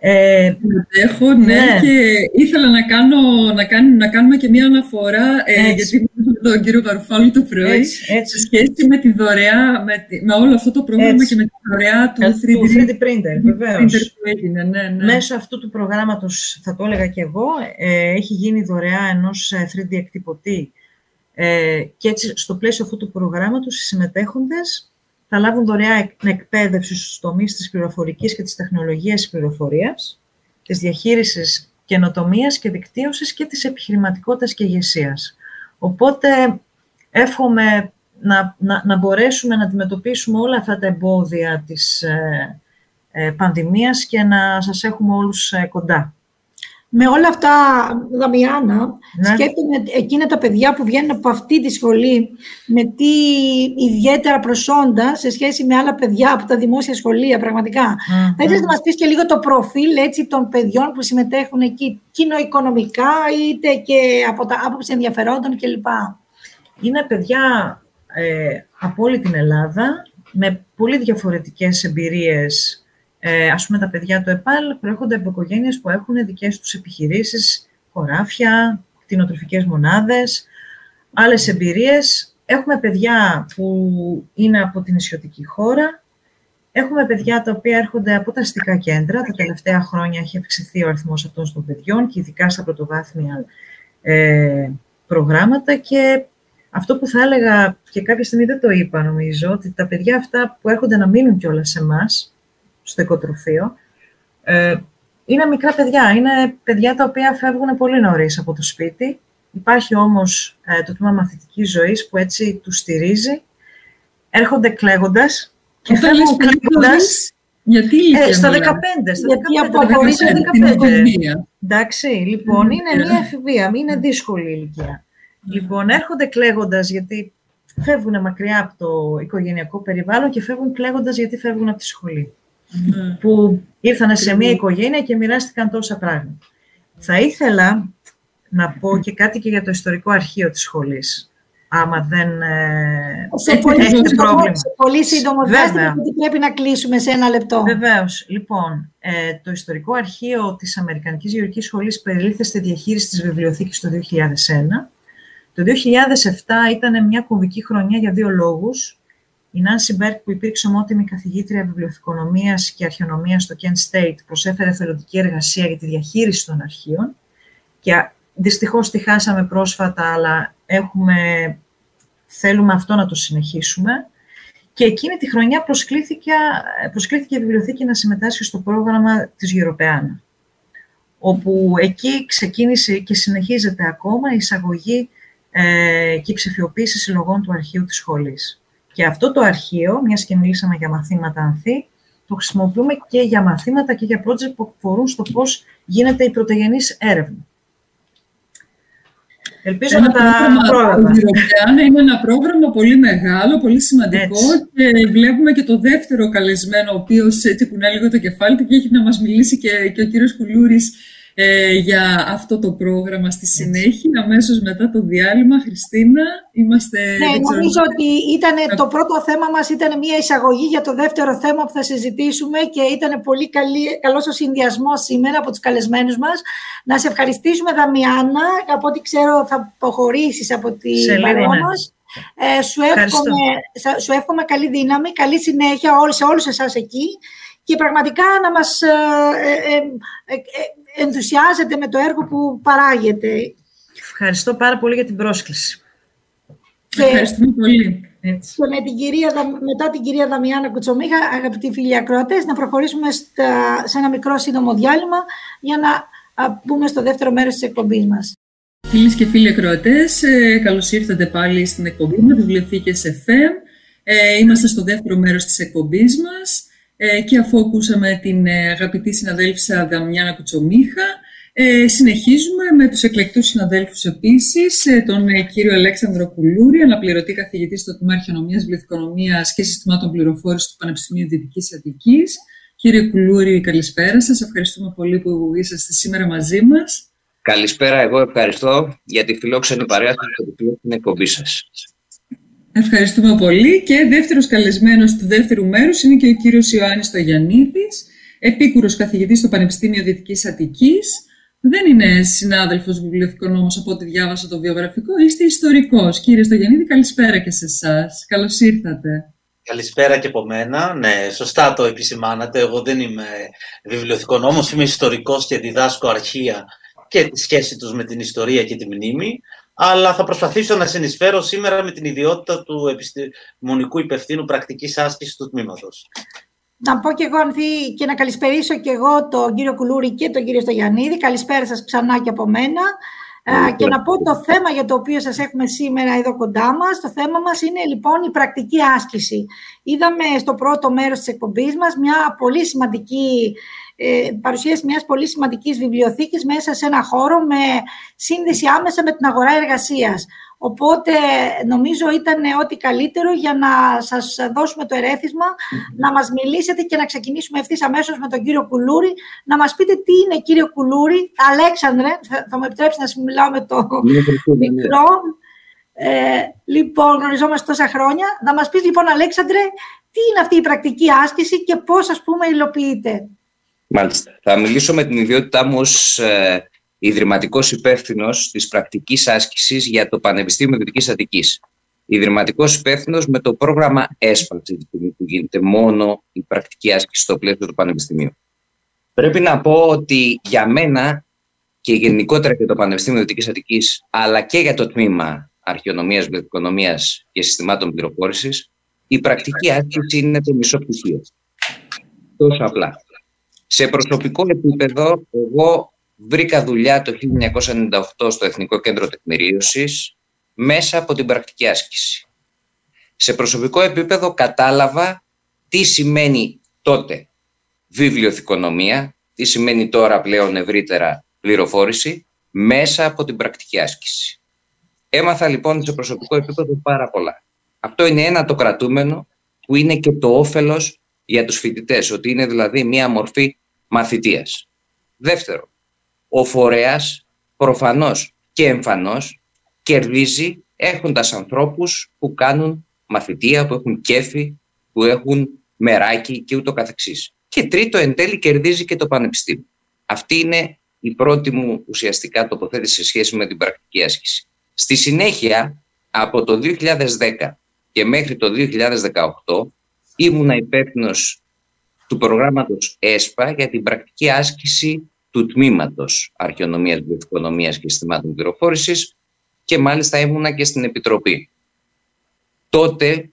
ε, Έχω, ναι, ναι, και ήθελα να, κάνω, να, κάνω, να κάνουμε και μία αναφορά, ε, γιατί με τον κύριο Καρουφάλου το πρωί, έτσι, έτσι. σε σχέση με τη δωρεά, με, με όλο αυτό το πρόγραμμα έτσι. και με τη δωρεά του 3D, 3D printer, βεβαίως. έγινε, ναι, ναι. Μέσω αυτού του προγράμματος, θα το έλεγα και εγώ, ε, έχει γίνει δωρεά ενός 3D ε, εκτυπωτή ε, και έτσι, στο πλαίσιο αυτού του προγράμματος, οι συμμετέχοντες θα λάβουν δωρεά εκπαίδευση στους τομείς της πληροφορικής και της τεχνολογίας της πληροφορίας, της διαχείρισης καινοτομίας και δικτύωσης και της επιχειρηματικότητας και ηγεσίας. Οπότε, εύχομαι να, να, να μπορέσουμε να αντιμετωπίσουμε όλα αυτά τα εμπόδια της, ε, ε, πανδημίας και να σας έχουμε όλους ε, κοντά. Με όλα αυτά, Δαμιάννα, ναι. σκέφτομαι εκείνα τα παιδιά που βγαίνουν από αυτή τη σχολή με τι ιδιαίτερα προσόντα σε σχέση με άλλα παιδιά από τα δημόσια σχολεία, πραγματικά. Mm-hmm. Θα ήθελες να μας πεις και λίγο το προφίλ έτσι, των παιδιών που συμμετέχουν εκεί, κοινοοικονομικά, είτε και από τα άποψη ενδιαφερόντων κλπ. Είναι παιδιά ε, από όλη την Ελλάδα, με πολύ διαφορετικές εμπειρίες ε, ας πούμε, τα παιδιά του ΕΠΑΛ προέρχονται από οικογένειες που έχουν δικές τους επιχειρήσεις, χωράφια, κτηνοτροφικές μονάδες, άλλες εμπειρίες. Έχουμε παιδιά που είναι από την νησιωτική χώρα. Έχουμε παιδιά τα οποία έρχονται από τα αστικά κέντρα. Τα τελευταία χρόνια έχει αυξηθεί ο αριθμός αυτών των παιδιών και ειδικά στα πρωτοβάθμια ε, προγράμματα και αυτό που θα έλεγα και κάποια στιγμή δεν το είπα νομίζω, ότι τα παιδιά αυτά που έρχονται να μείνουν κιόλας σε εμάς, στο οικοτροφείο, ε, είναι μικρά παιδιά. Είναι παιδιά τα οποία φεύγουν πολύ νωρίς από το σπίτι. Υπάρχει όμως ε, το τμήμα μαθητικής ζωής που έτσι τους στηρίζει. Έρχονται κλαίγοντας και φεύγουν κλαίγοντας. Γιατί ηλικία ε, στα 15, στα 15, Γιατί 15. Εντάξει, λοιπόν, είναι μια εφηβεία, είναι δύσκολη ηλικία. Λοιπόν, έρχονται κλαίγοντας γιατί φεύγουν μακριά από το οικογενειακό περιβάλλον και φεύγουν κλαίγοντας γιατί φεύγουν από τη σχολή. Mm. που ήρθαν σε μια οικογένεια και μοιράστηκαν τόσα πράγματα. Θα ήθελα να πω και κάτι και για το ιστορικό αρχείο της σχολής. Άμα δεν ε, σε πολύ, έχετε πρόβλημα. Σε πολύ σύντομο διάστημα, γιατί πρέπει να κλείσουμε σε ένα λεπτό. Βεβαίως. Λοιπόν, ε, το ιστορικό αρχείο της Αμερικανικής Γεωργικής Σχολής περιλήφθη στη διαχείριση της βιβλιοθήκης το 2001. Το 2007 ήταν μια κομβική χρονιά για δύο λόγους. Η Νάνση Μπέρκ, που υπήρξε ομότιμη καθηγήτρια βιβλιοθηκονομίας και αρχαιονομίας στο Kent State, προσέφερε θελοντική εργασία για τη διαχείριση των αρχείων. Και δυστυχώς τη χάσαμε πρόσφατα, αλλά έχουμε, θέλουμε αυτό να το συνεχίσουμε. Και εκείνη τη χρονιά προσκλήθηκε, προσκλήθηκε η βιβλιοθήκη να συμμετάσχει στο πρόγραμμα της Europeana, όπου εκεί ξεκίνησε και συνεχίζεται ακόμα η εισαγωγή ε, και η ψηφιοποίηση συλλογών του αρχείου της σχολής. Και αυτό το αρχείο, μιας και μιλήσαμε για μαθήματα ανθή, το χρησιμοποιούμε και για μαθήματα και για project που αφορούν στο πώς γίνεται η πρωτογενής έρευνα. Ελπίζω να τα πρόλαβα. είναι ένα πρόγραμμα πολύ μεγάλο, πολύ σημαντικό και βλέπουμε και το δεύτερο καλεσμένο, ο οποίος έτσι κουνάει λίγο το κεφάλι του και έχει να μας μιλήσει και, και ο κύριος Κουλούρης ε, για αυτό το πρόγραμμα στη συνέχεια, αμέσως μετά το διάλειμμα. Χριστίνα, είμαστε... Ναι, νομίζω ότι ήταν, το πρώτο θέμα μας ήταν μια εισαγωγή για το δεύτερο θέμα που θα συζητήσουμε και ήταν πολύ καλή, καλός ο συνδυασμός σήμερα από τους καλεσμένους μας. Να σε ευχαριστήσουμε, Δαμιάννα. Από ό,τι ξέρω θα αποχωρήσεις από τη παρέα ναι. μας. Ε, σου, εύχομαι, σου εύχομαι καλή δύναμη, καλή συνέχεια σε όλους εσάς εκεί και πραγματικά να μας ε, ε, ε, ενθουσιάζεται με το έργο που παράγεται. Ευχαριστώ πάρα πολύ για την πρόσκληση. Και, Ευχαριστούμε πολύ. Έτσι. Και με την κυρία, μετά την κυρία Δαμιάννα Κουτσομίχα, αγαπητοί φίλοι ακροατές, να προχωρήσουμε στα, σε ένα μικρό σύντομο διάλειμμα για να μπούμε στο δεύτερο μέρος της εκπομπής μας. Φίλες και φίλοι ακροατές, ε, καλώς ήρθατε πάλι στην εκπομπή μας, Βιβλιοθήκες FM. Ε, είμαστε στο δεύτερο μέρος της εκπομπής μας. Ε, και αφού ακούσαμε την ε, αγαπητή συναδέλφισσα Δαμιάνα Κουτσομίχα, ε, συνεχίζουμε με τους εκλεκτούς συναδέλφους επίσης, τον κύριο Αλέξανδρο Κουλούρη, αναπληρωτή καθηγητή στο Τμήμα Αρχαιονομίας, Βληθικονομίας και Συστημάτων Πληροφόρησης του Πανεπιστημίου Δυτικής Αττικής. Κύριε Κουλούρη, καλησπέρα σας. Ευχαριστούμε πολύ που είσαστε σήμερα μαζί μας. Καλησπέρα, εγώ ευχαριστώ για τη φιλόξενη παρέα και την εκπομπή σας. Ευχαριστούμε πολύ. Και δεύτερος καλεσμένος του δεύτερου μέρους είναι και ο κύριος Ιωάννης Στογιαννίδης, επίκουρος καθηγητής στο Πανεπιστήμιο Δυτικής Αττικής. Δεν είναι συνάδελφος βιβλιοθηκών όμως από ό,τι διάβασα το βιογραφικό, είστε ιστορικός. Κύριε Στογιαννίδη, καλησπέρα και σε εσάς. Καλώς ήρθατε. Καλησπέρα και από μένα. Ναι, σωστά το επισημάνατε. Εγώ δεν είμαι βιβλιοθηκόν, όμως είμαι ιστορικός και διδάσκω αρχεία και τη σχέση τους με την ιστορία και τη μνήμη αλλά θα προσπαθήσω να συνεισφέρω σήμερα με την ιδιότητα του επιστημονικού υπευθύνου πρακτικής άσκησης του τμήματος. Να πω και εγώ Ανθή, και να καλησπερίσω και εγώ τον κύριο Κουλούρη και τον κύριο Στογιαννίδη. Καλησπέρα σας ξανά και από μένα. και να πω το θέμα για το οποίο σας έχουμε σήμερα εδώ κοντά μας. Το θέμα μας είναι λοιπόν η πρακτική άσκηση. Είδαμε στο πρώτο μέρος της εκπομπής μας μια πολύ σημαντική ε, παρουσίαση μιας πολύ σημαντικής βιβλιοθήκης μέσα σε ένα χώρο με σύνδεση άμεσα με την αγορά εργασίας. Οπότε νομίζω ήταν ό,τι καλύτερο για να σας δώσουμε το ερέθισμα, να μας μιλήσετε και να ξεκινήσουμε ευθύς αμέσως με τον κύριο Κουλούρη. Να μας πείτε τι είναι κύριο Κουλούρη. Αλέξανδρε, θα, θα μου επιτρέψει να σας μιλάω με το ναι, μικρό. Ε, λοιπόν, γνωριζόμαστε τόσα χρόνια. Να μας πεις λοιπόν Αλέξανδρε, τι είναι αυτή η πρακτική άσκηση και πώς ας πούμε υλοποιείται; Μάλιστα. Θα μιλήσω με την ιδιότητά μου ως ε, ιδρυματικός υπεύθυνος της πρακτικής άσκησης για το Πανεπιστήμιο Δυτικής Αττικής. Ιδρυματικός υπεύθυνος με το πρόγραμμα ΕΣΠΑ, που γίνεται μόνο η πρακτική άσκηση στο πλαίσιο του Πανεπιστημίου. Πρέπει να πω ότι για μένα και γενικότερα για το Πανεπιστήμιο Δυτικής Αττικής, αλλά και για το τμήμα Αρχαιονομίας, Βιοοικονομίας και Συστημάτων Πληροφόρησης, η πρακτική άσκηση είναι το μισό πτυχίο. Τόσο απλά. Σε προσωπικό επίπεδο, εγώ βρήκα δουλειά το 1998 στο Εθνικό Κέντρο Τεκμηρίωσης μέσα από την πρακτική άσκηση. Σε προσωπικό επίπεδο κατάλαβα τι σημαίνει τότε βιβλιοθηκονομία, τι σημαίνει τώρα πλέον ευρύτερα πληροφόρηση, μέσα από την πρακτική άσκηση. Έμαθα λοιπόν σε προσωπικό επίπεδο πάρα πολλά. Αυτό είναι ένα το κρατούμενο που είναι και το όφελος για τους φοιτητές, ότι είναι δηλαδή μία μορφή μαθητείας. Δεύτερο, ο φορέας προφανώς και εμφανώς κερδίζει έχοντας ανθρώπους που κάνουν μαθητεία, που έχουν κέφι, που έχουν μεράκι και ούτω καθεξής. Και τρίτο, εν τέλει κερδίζει και το πανεπιστήμιο. Αυτή είναι η πρώτη μου ουσιαστικά τοποθέτηση σε σχέση με την πρακτική άσκηση. Στη συνέχεια, από το 2010 και μέχρι το 2018, ήμουνα υπεύθυνος του προγράμματος ΕΣΠΑ για την πρακτική άσκηση του τμήματος Αρχαιονομίας, Βιοοικονομίας και Συστημάτων Πληροφόρησης και μάλιστα ήμουνα και στην Επιτροπή. Τότε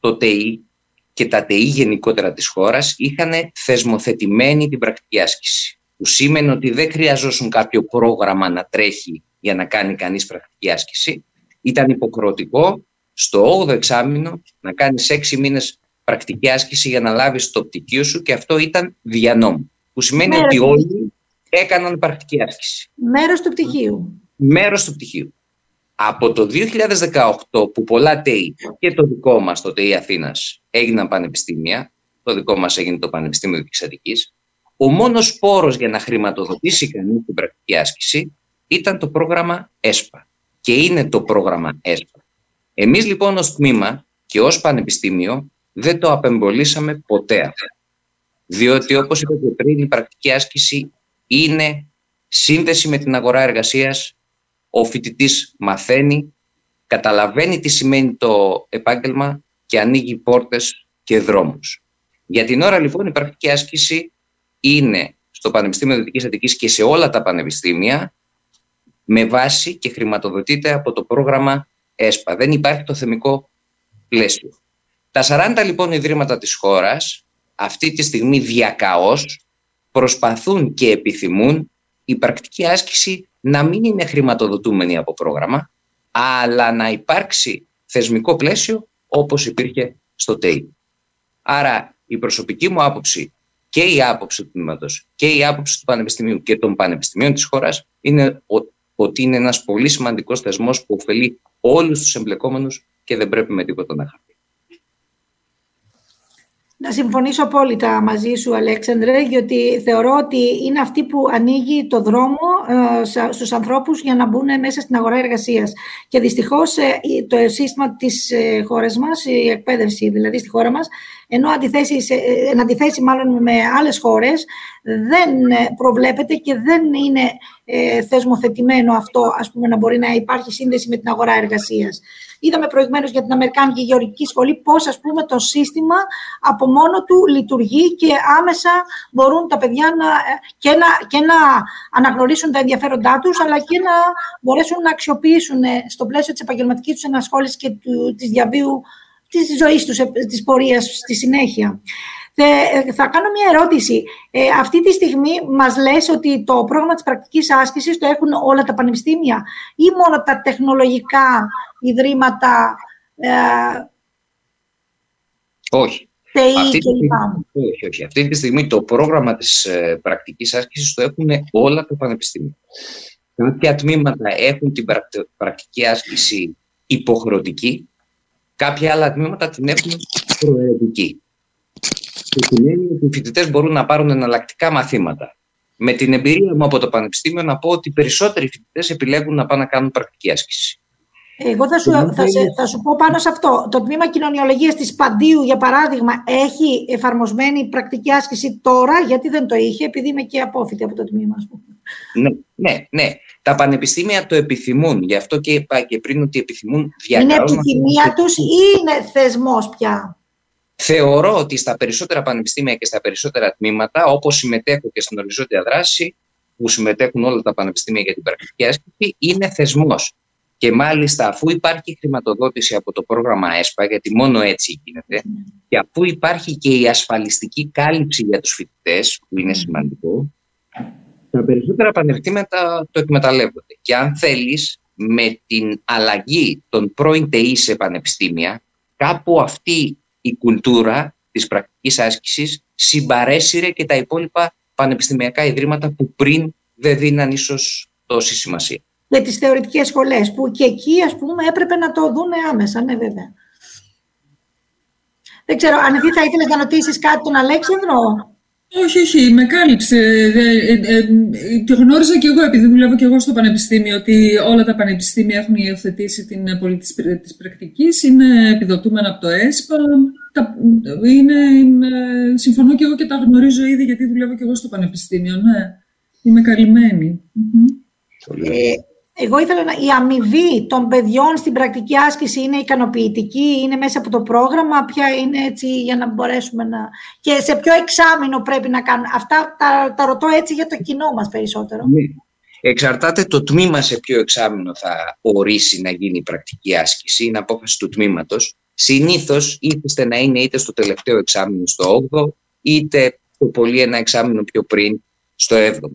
το ΤΕΙ και τα ΤΕΙ γενικότερα της χώρας είχαν θεσμοθετημένη την πρακτική άσκηση. Που σήμαινε ότι δεν χρειαζόσουν κάποιο πρόγραμμα να τρέχει για να κάνει κανείς πρακτική άσκηση. Ήταν υποχρεωτικό στο 8ο εξάμεινο να κάνεις 6 μήνες πρακτική άσκηση για να λάβεις το πτυχίο σου και αυτό ήταν δια νόμου. Που σημαίνει ότι όλοι έκαναν πρακτική άσκηση. Μέρος του πτυχίου. Μέρος του πτυχίου. Από το 2018 που πολλά ΤΕΙ και το δικό μας, το ΤΕΙ Αθήνας, έγιναν πανεπιστήμια, το δικό μας έγινε το Πανεπιστήμιο της Αττικής, ο μόνος πόρος για να χρηματοδοτήσει κανείς την πρακτική άσκηση ήταν το πρόγραμμα ΕΣΠΑ. Και είναι το πρόγραμμα ΕΣΠΑ. Εμείς λοιπόν ως τμήμα και ως πανεπιστήμιο δεν το απεμπολίσαμε ποτέ αυτό. Διότι όπως είπα και πριν η πρακτική άσκηση είναι σύνδεση με την αγορά εργασίας. Ο φοιτητής μαθαίνει, καταλαβαίνει τι σημαίνει το επάγγελμα και ανοίγει πόρτες και δρόμους. Για την ώρα λοιπόν η πρακτική άσκηση είναι στο Πανεπιστήμιο Δυτικής Αττικής και σε όλα τα πανεπιστήμια με βάση και χρηματοδοτείται από το πρόγραμμα ΕΣΠΑ. Δεν υπάρχει το θεμικό πλαίσιο. Τα 40 λοιπόν ιδρύματα της χώρας αυτή τη στιγμή διακαώς προσπαθούν και επιθυμούν η πρακτική άσκηση να μην είναι χρηματοδοτούμενη από πρόγραμμα, αλλά να υπάρξει θεσμικό πλαίσιο όπως υπήρχε στο ΤΕΙ. Άρα η προσωπική μου άποψη και η άποψη του τμήματος και η άποψη του Πανεπιστημίου και των πανεπιστημίων της χώρας είναι ότι είναι ένας πολύ σημαντικός θεσμός που ωφελεί όλους τους εμπλεκόμενους και δεν πρέπει με τίποτα να χαθεί. Να συμφωνήσω απόλυτα μαζί σου, Αλέξανδρε, γιατί θεωρώ ότι είναι αυτή που ανοίγει το δρόμο ε, στους ανθρώπους για να μπουν μέσα στην αγορά εργασίας. Και δυστυχώς ε, το σύστημα της ε, χώρας μας, η εκπαίδευση δηλαδή στη χώρα μας, ενώ αντιθέσει, εν αντιθέσει μάλλον με άλλες χώρες, δεν προβλέπεται και δεν είναι θεσμοθετημένο αυτό, ας πούμε, να μπορεί να υπάρχει σύνδεση με την αγορά εργασίας. Είδαμε προηγουμένως για την Αμερικάνικη Γεωργική Σχολή πώς το σύστημα από μόνο του λειτουργεί και άμεσα μπορούν τα παιδιά να, και, να, και να αναγνωρίσουν τα ενδιαφέροντά τους, αλλά και να μπορέσουν να αξιοποιήσουν ε, στο πλαίσιο της επαγγελματικής τους ενασχόλησης και της διαβίου της ζωής τους, ε, της πορείας στη συνέχεια. Ε, θα κάνω μια ερώτηση. Ε, αυτή τη στιγμή μας λες ότι το πρόγραμμα της πρακτικής άσκησης το έχουν όλα τα πανεπιστήμια ή μόνο τα τεχνολογικά ιδρύματα ε, όχι. Αυτή τη, στιγμή, όχι, όχι. Αυτή τη στιγμή το πρόγραμμα της ε, πρακτικής άσκησης το έχουν όλα τα πανεπιστήμια. Κάποια τμήματα έχουν την πρακτική άσκηση υποχρεωτική, κάποια άλλα τμήματα την έχουν προαιρετική. Και σημαίνει ότι οι φοιτητές μπορούν να πάρουν εναλλακτικά μαθήματα. Με την εμπειρία μου από το Πανεπιστήμιο να πω ότι οι περισσότεροι φοιτητές επιλέγουν να πάνε να κάνουν πρακτική άσκηση. Εγώ θα σου, θα, θα σου πω πάνω σε αυτό. Το τμήμα κοινωνιολογίας της Παντίου, για παράδειγμα, έχει εφαρμοσμένη πρακτική άσκηση τώρα, γιατί δεν το είχε, επειδή είμαι και απόφοιτη από το τμήμα, ας πούμε. Ναι, ναι, ναι. Τα πανεπιστήμια το επιθυμούν. Γι' αυτό και είπα και πριν ότι επιθυμούν διακαώς... Είναι επιθυμία τους ή είναι θεσμός πια; Θεωρώ ότι στα περισσότερα πανεπιστήμια και στα περισσότερα τμήματα, όπως συμμετέχω και στην οριζόντια δράση, που συμμετέχουν όλα τα πανεπιστήμια για την πρακτική άσκηση, είναι θεσμός. Και μάλιστα αφού υπάρχει χρηματοδότηση από το πρόγραμμα ΕΣΠΑ, γιατί μόνο έτσι γίνεται, και αφού υπάρχει και η ασφαλιστική κάλυψη για τους φοιτητές, που είναι σημαντικό, τα περισσότερα πανεπιστήμια το εκμεταλλεύονται. Και αν θέλεις, με την αλλαγή των πρώην ΤΕΗ σε πανεπιστήμια, κάπου αυτή η κουλτούρα της πρακτικής άσκησης συμπαρέσυρε και τα υπόλοιπα πανεπιστημιακά ιδρύματα που πριν δεν δίναν ίσως τόση σημασία για τις θεωρητικές σχολές, που και εκεί, ας πούμε, έπρεπε να το δούνε άμεσα, ναι βέβαια. Δεν ξέρω, αν εσύ θα ήθελες να ρωτήσεις κάτι τον Αλέξανδρο; Όχι, όχι, με κάλυψε. Ε, ε, ε, το γνώριζα και εγώ, επειδή δουλεύω και εγώ στο Πανεπιστήμιο, ότι όλα τα πανεπιστήμια έχουν υιοθετήσει την πολιτική της πρακτικής, είναι επιδοτούμενα από το ΕΣΠΑ. Τα, είναι, συμφωνώ και εγώ και τα γνωρίζω ήδη, γιατί δουλεύω και εγώ στο Πανεπιστήμιο, ναι. Είμαι καλυμμένη. Ε, εγώ ήθελα να... Η αμοιβή των παιδιών στην πρακτική άσκηση είναι ικανοποιητική, είναι μέσα από το πρόγραμμα, ποια είναι έτσι για να μπορέσουμε να... Και σε ποιο εξάμεινο πρέπει να κάνουμε. Αυτά τα, τα ρωτώ έτσι για το κοινό μας περισσότερο. Ναι. Εξαρτάται το τμήμα σε ποιο εξάμεινο θα ορίσει να γίνει η πρακτική άσκηση, είναι απόφαση του τμήματος. Συνήθως ήθιστε να είναι είτε στο τελευταίο εξάμεινο στο 8ο, είτε το πολύ ένα εξάμεινο πιο πριν στο 7ο.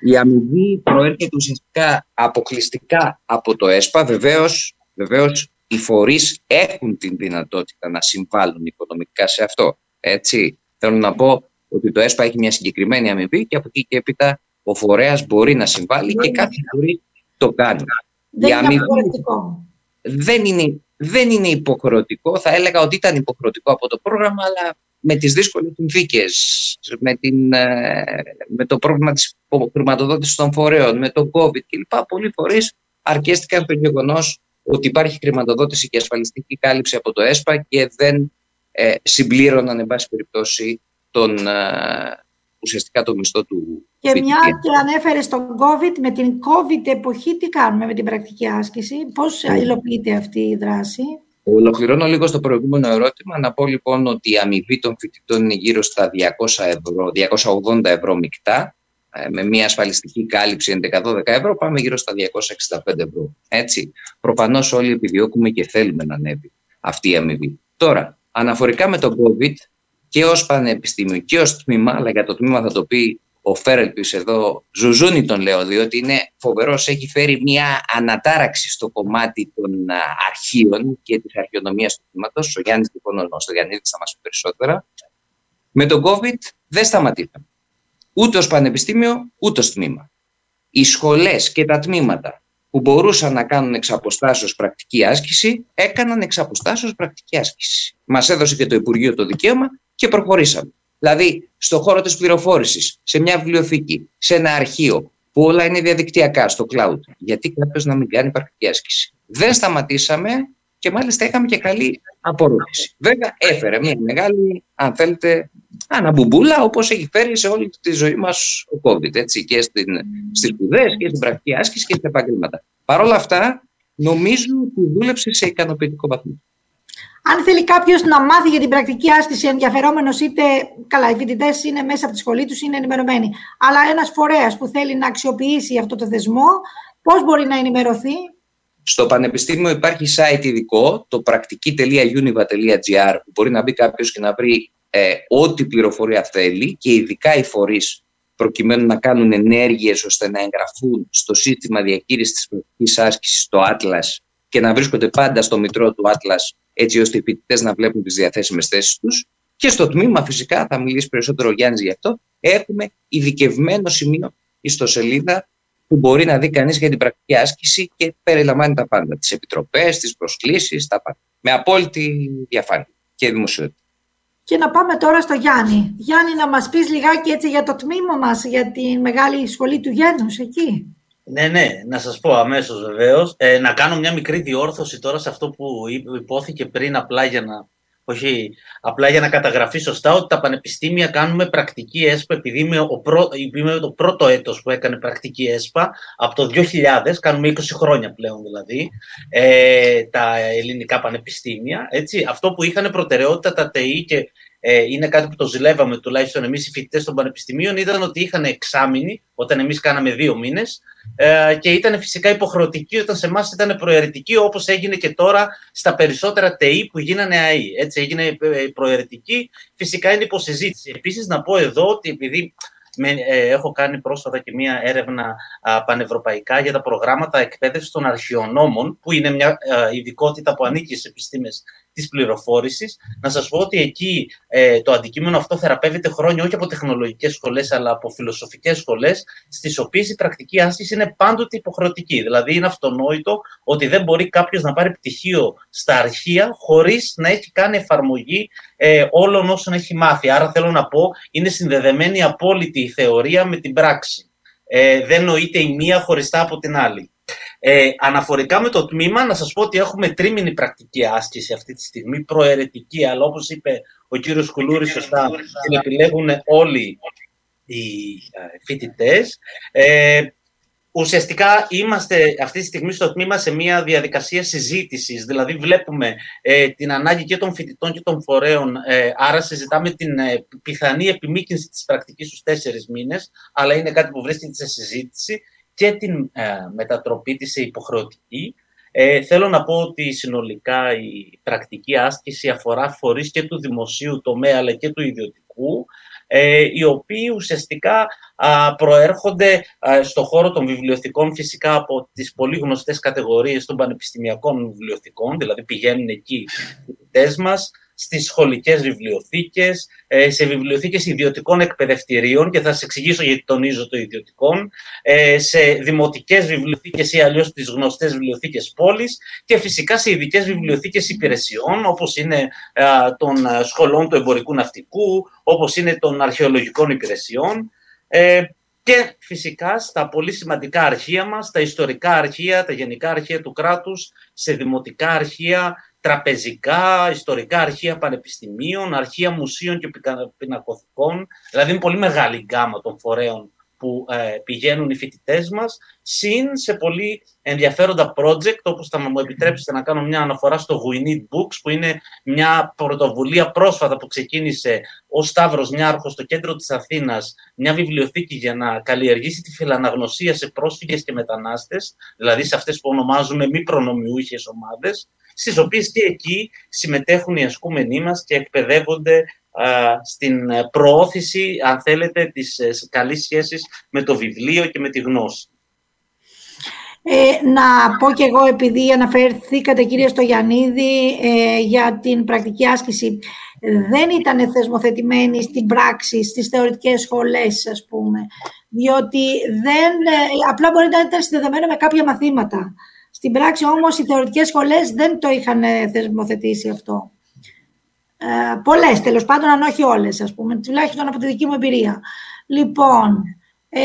Η αμοιβή προέρχεται ουσιαστικά αποκλειστικά από το ΕΣΠΑ. Βεβαίως, βεβαίως οι φορείς έχουν την δυνατότητα να συμβάλλουν οικονομικά σε αυτό. Έτσι. Θέλω να πω ότι το ΕΣΠΑ έχει μια συγκεκριμένη αμοιβή και από εκεί και έπειτα ο φορέας μπορεί να συμβάλλει και κάθε φορή το κάνει. Δεν είναι υποχρεωτικό. Δεν είναι, δεν είναι υποχρεωτικό. Θα έλεγα ότι ήταν υποχρεωτικό από το πρόγραμμα, αλλά με τις δύσκολες συνθήκες, με, ε, με το πρόβλημα της χρηματοδότησης των φορέων, με το COVID κλπ. Πολλοί φορείς αρκέστηκαν στο γεγονός ότι υπάρχει χρηματοδότηση και ασφαλιστική κάλυψη από το ΕΣΠΑ και δεν ε, συμπλήρωναν, εν πάση περιπτώσει, τον, ε, ουσιαστικά το μισθό του Και μια και ανέφερε στον COVID, με την COVID εποχή τι κάνουμε με την πρακτική άσκηση, πώς ναι. υλοποιείται αυτή η δράση; Ολοκληρώνω λίγο στο προηγούμενο ερώτημα. Να πω λοιπόν ότι η αμοιβή των φοιτητών είναι γύρω στα 200 ευρώ, 280 ευρώ μεικτά. Ε, με μια ασφαλιστική κάλυψη 11-12 ευρώ πάμε γύρω στα 265 ευρώ. Έτσι. Προφανώς όλοι επιδιώκουμε και θέλουμε να ανέβει αυτή η αμοιβή. Τώρα, αναφορικά με τον COVID και ως πανεπιστήμιο και ως τμήμα, αλλά για το τμήμα θα το πει ο Φέρελπης εδώ, ζουζούνι τον λέω, διότι είναι φοβερός, έχει φέρει μια ανατάραξη στο κομμάτι των αρχείων και της αρχαιονομίας του τμήματος. Ο Γιάννης λοιπόν, ο Γιάννης θα μας πει περισσότερα. Με τον COVID δεν σταματήσαμε. Ούτε ως πανεπιστήμιο, ούτε ως τμήμα. Οι σχολές και τα τμήματα που μπορούσαν να κάνουν εξ πρακτική άσκηση, έκαναν εξ πρακτική άσκηση. Μας έδωσε και το Υπουργείο το δικαίωμα και προχωρήσαμε. Δηλαδή, στον χώρο της πληροφόρησης, σε μια βιβλιοθήκη, σε ένα αρχείο, που όλα είναι διαδικτυακά στο cloud. Γιατί κάποιος να μην κάνει πρακτική άσκηση. Δεν σταματήσαμε και μάλιστα είχαμε και καλή απορρόφηση. Βέβαια, έφερε μια μεγάλη, αν θέλετε, αναμπουμπούλα, όπως έχει φέρει σε όλη τη ζωή μας ο COVID. Έτσι, και στις σπουδές και στην πρακτική άσκηση και στα επαγγέλματα. Παρ' όλα αυτά, νομίζω ότι δούλεψε σε ικανοποιητικό βαθμό. Αν θέλει κάποιος να μάθει για την πρακτική άσκηση ενδιαφερόμενος, είτε καλά, οι φοιτητές είναι μέσα από τη σχολή τους, είναι ενημερωμένοι. Αλλά ένας φορέας που θέλει να αξιοποιήσει αυτό το θεσμό, πώς μπορεί να ενημερωθεί; Στο Πανεπιστήμιο υπάρχει site ειδικό, το πρακτική.univa.gr, που μπορεί να μπει κάποιος και να βρει ε, ό,τι πληροφορία θέλει και ειδικά οι φορείς προκειμένου να κάνουν ενέργειες ώστε να εγγραφούν στο σύστημα διαχείρισης της πρακτικής άσκησης, το Atlas, και να βρίσκονται πάντα στο μητρό του Atlas, έτσι ώστε οι φοιτητές να βλέπουν τις διαθέσιμες θέσεις τους. Και στο τμήμα φυσικά, θα μιλήσει περισσότερο ο Γιάννης γι' αυτό, έχουμε ειδικευμένο σημείο ιστοσελίδα που μπορεί να δει κανείς για την πρακτική άσκηση και περιλαμβάνει τα πάντα. Τις επιτροπές, τις προσκλήσεις, τα πάντα. Με απόλυτη διαφάνεια και δημοσιότητα. Και να πάμε τώρα στο Γιάννη. Γιάννη, να μας πεις λιγάκι έτσι για το τμήμα μας, για τη μεγάλη σχολή του Γένους εκεί. Ναι, ναι, να σας πω αμέσως βεβαίως. Ε, να κάνω μια μικρή διόρθωση τώρα σε αυτό που υπόθηκε πριν, απλά για να, όχι, απλά για να καταγραφεί σωστά ότι τα πανεπιστήμια κάνουμε πρακτική ΕΣΠΑ, επειδή είμαι, ο πρω, είμαι το πρώτο έτος που έκανε πρακτική ΕΣΠΑ, από το 2000, κάνουμε 20 χρόνια πλέον δηλαδή, ε, τα ελληνικά πανεπιστήμια. Έτσι. Αυτό που είχαν προτεραιότητα τα ΤΕΗ και ε, είναι κάτι που το ζηλεύαμε τουλάχιστον εμείς οι φοιτητές των πανεπιστημίων, ήταν ότι είχαν εξάμηνη, όταν εμείς κάναμε δύο μήνες, ε, και ήταν φυσικά υποχρεωτική όταν σε εμάς ήταν προαιρετική, όπως έγινε και τώρα στα περισσότερα ΤΕΗ που γίνανε ΑΕΗ. Έτσι, έγινε ε, προαιρετική, φυσικά είναι υποσυζήτηση. Επίσης, να πω εδώ ότι επειδή με, ε, έχω κάνει πρόσφατα και μία έρευνα α, πανευρωπαϊκά για τα προγράμματα εκπαίδευσης των αρχαιονόμων, που είναι μια α, ειδικότητα που ανήκει στι επιστήμες της πληροφόρησης. Να σας πω ότι εκεί ε, το αντικείμενο αυτό θεραπεύεται χρόνια όχι από τεχνολογικές σχολές, αλλά από φιλοσοφικές σχολές, στις οποίες η πρακτική άσκηση είναι πάντοτε υποχρεωτική. Δηλαδή, είναι αυτονόητο ότι δεν μπορεί κάποιος να πάρει πτυχίο στα αρχεία χωρίς να έχει κάνει εφαρμογή ε, όλων όσων έχει μάθει. Άρα, θέλω να πω, είναι συνδεδεμένη απόλυτη η θεωρία με την πράξη. Ε, δεν νοείται η μία χωριστά από την άλλη. Ε, αναφορικά με το τμήμα, να σας πω ότι έχουμε τρίμηνη πρακτική άσκηση αυτή τη στιγμή, προαιρετική, αλλά όπως είπε ο κύριος Κουλούρης σωστά, την επιλέγουν όλοι οι ε, φοιτητές. Ε, ουσιαστικά είμαστε αυτή τη στιγμή στο τμήμα σε μια διαδικασία συζήτησης, δηλαδή βλέπουμε ε, την ανάγκη και των φοιτητών και των φορέων, ε, άρα συζητάμε την ε, πιθανή επιμήκυνση της πρακτικής στους τέσσερις μήνες, αλλά είναι κάτι που βρίσκεται σε συζήτηση και την ε, μετατροπή της σε υποχρεωτική. Ε, θέλω να πω ότι συνολικά η πρακτική άσκηση αφορά φορείς και του δημοσίου τομέα αλλά και του ιδιωτικού, ε, οι οποίοι ουσιαστικά α, προέρχονται στο χώρο των βιβλιοθηκών φυσικά από τις πολύ γνωστές κατηγορίες των πανεπιστημιακών βιβλιοθηκών, δηλαδή πηγαίνουν εκεί οι φοιτητές μας, στις σχολικές βιβλιοθήκες, ε, σε βιβλιοθήκες ιδιωτικών εκπαιδευτηρίων και θα σας εξηγήσω γιατί τονίζω το ιδιωτικών, ε, σε δημοτικές βιβλιοθήκες ή αλλιώς τις γνωστές βιβλιοθήκες πόλης και φυσικά σε ειδικές βιβλιοθήκες υπηρεσιών όπως είναι των σχολών του εμπορικού ναυτικού, όπως είναι των αρχαιολογικών υπηρεσιών ε, και φυσικά στα πολύ σημαντικά αρχεία μας, τα ιστορικά αρχεία, τα γενικά αρχεία του κράτους, σε δημοτικά αρχεία, τραπεζικά, ιστορικά αρχεία πανεπιστημίων, αρχεία μουσείων και πινακοθηκών. Δηλαδή είναι πολύ μεγάλη γκάμα των φορέων που ε, πηγαίνουν οι φοιτητές μας, συν σε πολύ ενδιαφέροντα project, όπως θα μου επιτρέψετε να κάνω μια αναφορά στο We Need Books, που είναι μια πρωτοβουλία πρόσφατα που ξεκίνησε ο Σταύρος Νιάρχος στο κέντρο της Αθήνας, μια βιβλιοθήκη για να καλλιεργήσει τη φιλαναγνωσία σε πρόσφυγες και μετανάστες, δηλαδή σε αυτές που ονομάζουμε μη προνομιούχες ομάδες, στις οποίες και εκεί συμμετέχουν οι ασκούμενοι μας και εκπαιδεύονται στην προώθηση, αν θέλετε, της ε, καλής σχέσης με το βιβλίο και με τη γνώση. Ε, να πω και εγώ, επειδή αναφερθήκατε κύριε Στογιαννίδη ε, για την πρακτική άσκηση, δεν ήταν θεσμοθετημένη στην πράξη, στις θεωρητικές σχολές, ας πούμε, διότι δεν, ε, απλά μπορεί να ήταν συνδεδεμένο με κάποια μαθήματα. Στην πράξη όμως οι θεωρητικές σχολές δεν το είχαν ε, θεσμοθετήσει αυτό. Ε, πολλές τέλος πάντων, αν όχι όλες ας πούμε, τουλάχιστον από τη δική μου εμπειρία. Λοιπόν, ε,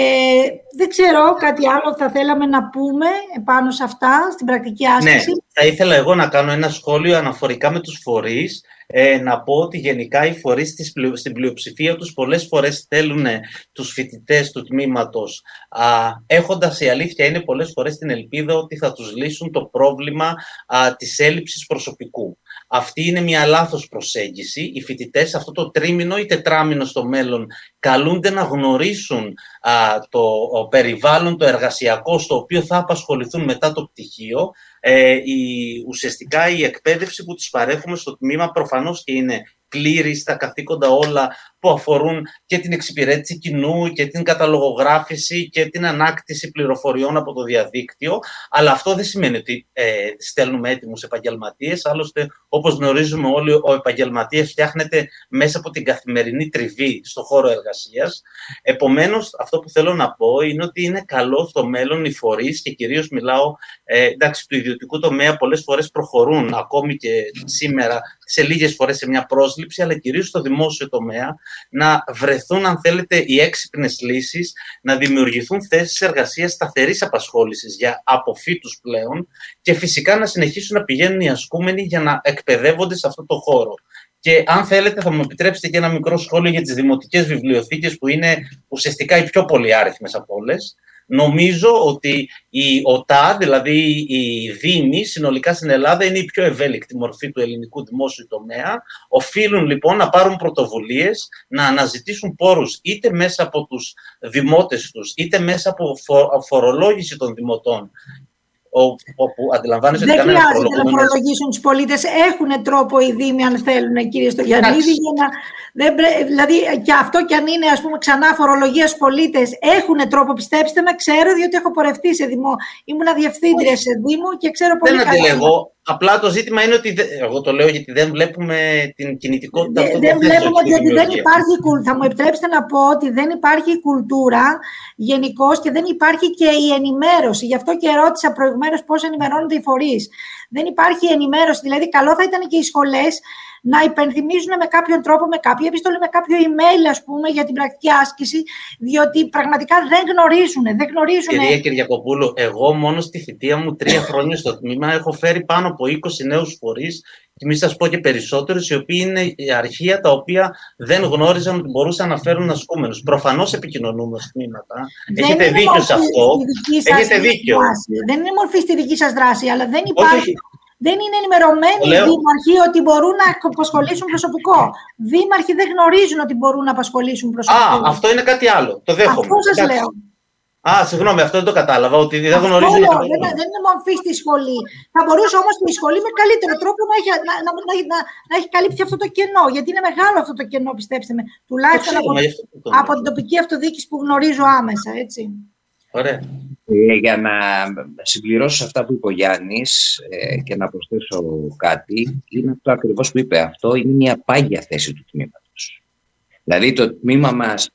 δεν ξέρω κάτι άλλο θα θέλαμε να πούμε πάνω σε αυτά, στην πρακτική ναι, άσκηση; Ναι, θα ήθελα εγώ να κάνω ένα σχόλιο αναφορικά με τους φορείς ε, να πω ότι γενικά οι φορείς στην πλειοψηφία τους πολλές φορές θέλουν τους φοιτητές του τμήματος α, έχοντας η αλήθεια είναι πολλές φορές την ελπίδα ότι θα τους λύσουν το πρόβλημα α, της έλλειψης προσωπικού. Αυτή είναι μια λάθος προσέγγιση. Οι φοιτητές αυτό το τρίμηνο ή τετράμινο στο μέλλον καλούνται να γνωρίσουν α, το περιβάλλον, το εργασιακό στο οποίο θα απασχοληθούν μετά το πτυχίο. Ε, η, ουσιαστικά η εκπαίδευση που τους παρέχουμε στο τμήμα προφανώς και είναι πλήρης στα καθήκοντα όλα που αφορούν και την εξυπηρέτηση κοινού και την καταλογογράφηση και την ανάκτηση πληροφοριών από το διαδίκτυο. Αλλά αυτό δεν σημαίνει ότι ε, στέλνουμε έτοιμους επαγγελματίες. Άλλωστε, όπως γνωρίζουμε όλοι, ο επαγγελματίας φτιάχνεται μέσα από την καθημερινή τριβή στο χώρο εργασίας. Επομένως, αυτό που θέλω να πω είναι ότι είναι καλό στο μέλλον οι φορείς και κυρίως μιλάω ε, εντάξει, του ιδιωτικού τομέα πολλές φορές προχωρούν ακόμη και σήμερα σε λίγες φορές σε μια πρόσληψη, αλλά κυρίως στο δημόσιο τομέα να βρεθούν, αν θέλετε, οι έξυπνες λύσεις, να δημιουργηθούν θέσεις εργασίας σταθερής απασχόλησης για αποφύτους πλέον και φυσικά να συνεχίσουν να πηγαίνουν οι ασκούμενοι για να εκπαιδεύονται σε αυτό το χώρο. Και αν θέλετε, θα μου επιτρέψετε και ένα μικρό σχόλιο για τις δημοτικές βιβλιοθήκες, που είναι ουσιαστικά οι πιο πολυάριθμες από όλες. Νομίζω ότι η ΟΤΑ, δηλαδή η Δήμη, συνολικά στην Ελλάδα είναι η πιο ευέλικτη μορφή του ελληνικού δημόσιου τομέα. Οφείλουν λοιπόν να πάρουν πρωτοβουλίες, να αναζητήσουν πόρους είτε μέσα από τους δημότες τους, είτε μέσα από φορολόγηση των δημοτών όπου αντιλαμβάνεσαι ότι Δεν χρειάζεται να φορολογήσουν τους πολίτες. Έχουν τρόπο οι Δήμοι, αν θέλουν, κύριε Στογιαννίδη, για να. Δεν Δηλαδή, και αυτό κι αν είναι, ας πούμε, ξανά φορολογία στους πολίτες, έχουν τρόπο, πιστέψτε με, ξέρω, διότι έχω πορευτεί σε Δήμο. Ήμουν διευθύντρια σε Δήμο και ξέρω πολύ δεν καλά. Δεν Απλά το ζήτημα είναι ότι. Εγώ το λέω γιατί δεν βλέπουμε την κινητικότητα αυτών Δεν βλέπουμε γιατί δεν υπάρχει. Θα μου επιτρέψετε να πω ότι δεν υπάρχει κουλτούρα γενικώ και δεν υπάρχει και η ενημέρωση. Γι' αυτό και ρώτησα προηγουμένως πώς ενημερώνονται οι φορείς. Δεν υπάρχει ενημέρωση. Δηλαδή, καλό θα ήταν και οι σχολές να υπενθυμίζουν με κάποιον τρόπο, με κάποια επιστολή, με κάποιο email, ας πούμε, για την πρακτική άσκηση, διότι πραγματικά δεν γνωρίζουν. Δεν γνωρίζουν. Κυρία Κυριακοπούλου, εγώ μόνο στη θητεία μου τρία χρόνια στο τμήμα έχω φέρει πάνω από 20 νέους φορείς και μη σας πω και περισσότερους, οι οποίοι είναι η αρχεία τα οποία δεν γνώριζαν ότι μπορούσαν να φέρουν ασκούμενους. Προφανώς επικοινωνούμε ως τμήματα. Έχετε δίκιο σε αυτό. Έχετε δίκιο. Δεν είναι μορφή στη δική σας δράση, αλλά δεν υπάρχει. Δεν είναι ενημερωμένοι οι δήμαρχοι ότι μπορούν να απασχολήσουν προσωπικό. Δήμαρχοι δεν γνωρίζουν ότι μπορούν να απασχολήσουν προσωπικό. Α, αυτό είναι κάτι άλλο. Το δέχομαι. Αυτό σας λέω. Α, συγγνώμη, αυτό δεν το κατάλαβα. Ότι δεν γνωρίζουν. Δεν, δεν, δεν είναι μορφή στη σχολή. Θα μπορούσε όμως η σχολή με καλύτερο τρόπο να έχει, να, να, να, να έχει καλύψει αυτό το κενό. Γιατί είναι μεγάλο αυτό το κενό, πιστέψτε με. Τουλάχιστον από, από την τοπική αυτοδιοίκηση που γνωρίζω άμεσα. Έτσι. Ωραία. Ε, για να συμπληρώσω αυτά που είπε ο Γιάννης ε, και να προσθέσω κάτι, είναι αυτό ακριβώς που είπε. Αυτό είναι μια πάγια θέση του τμήματος. Δηλαδή το τμήμα μας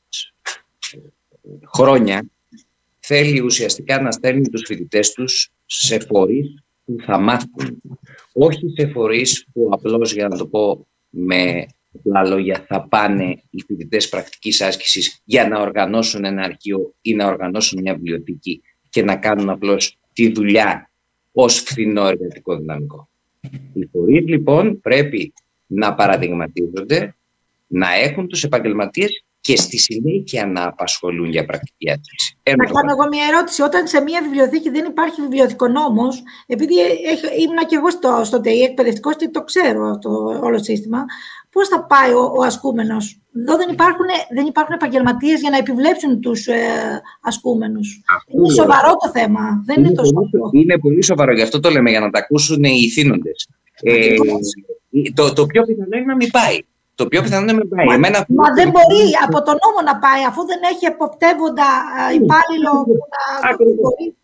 χρόνια θέλει ουσιαστικά να στέλνει τους φοιτητές τους σε φορείς που θα μάθουν. Όχι σε φορείς που απλώς, για να το πω με απλά λόγια, θα πάνε οι φοιτητές πρακτικής άσκησης για να οργανώσουν ένα αρχείο ή να οργανώσουν μια βιβλιοθήκη και να κάνουν απλώς τη δουλειά ως φθηνό εργατικό δυναμικό. Οι φορείς λοιπόν πρέπει να παραδειγματίζονται, να έχουν τους επαγγελματίες και στη συνέχεια να απασχολούν για πρακτική άσκηση. Να κάνω εγώ μια ερώτηση. Όταν σε μια βιβλιοθήκη δεν υπάρχει βιβλιοθηκονόμο, επειδή ήμουν και εγώ στο, στο ΤΕΙ εκπαιδευτικός και το ξέρω το όλο σύστημα, πώς θα πάει ο, ο ασκούμενος; Εδώ δεν υπάρχουν, δεν υπάρχουν επαγγελματίες για να επιβλέψουν τους ε, ασκούμενους. Είναι σοβαρό το θέμα. Δεν είναι, είναι τόσο πολύ, Είναι πολύ σοβαρό. Γι' αυτό το λέμε, για να τα ακούσουν οι ηθήνοντες. Ε, το, το πιο πιθανό είναι να μην πάει. Το πιο πιθανό είναι να μην πάει. Μα, Εμένα... μα δεν μπορεί από τον νόμο να πάει, αφού δεν έχει εποπτεύοντα ε, υπάλληλο που να μπορεί.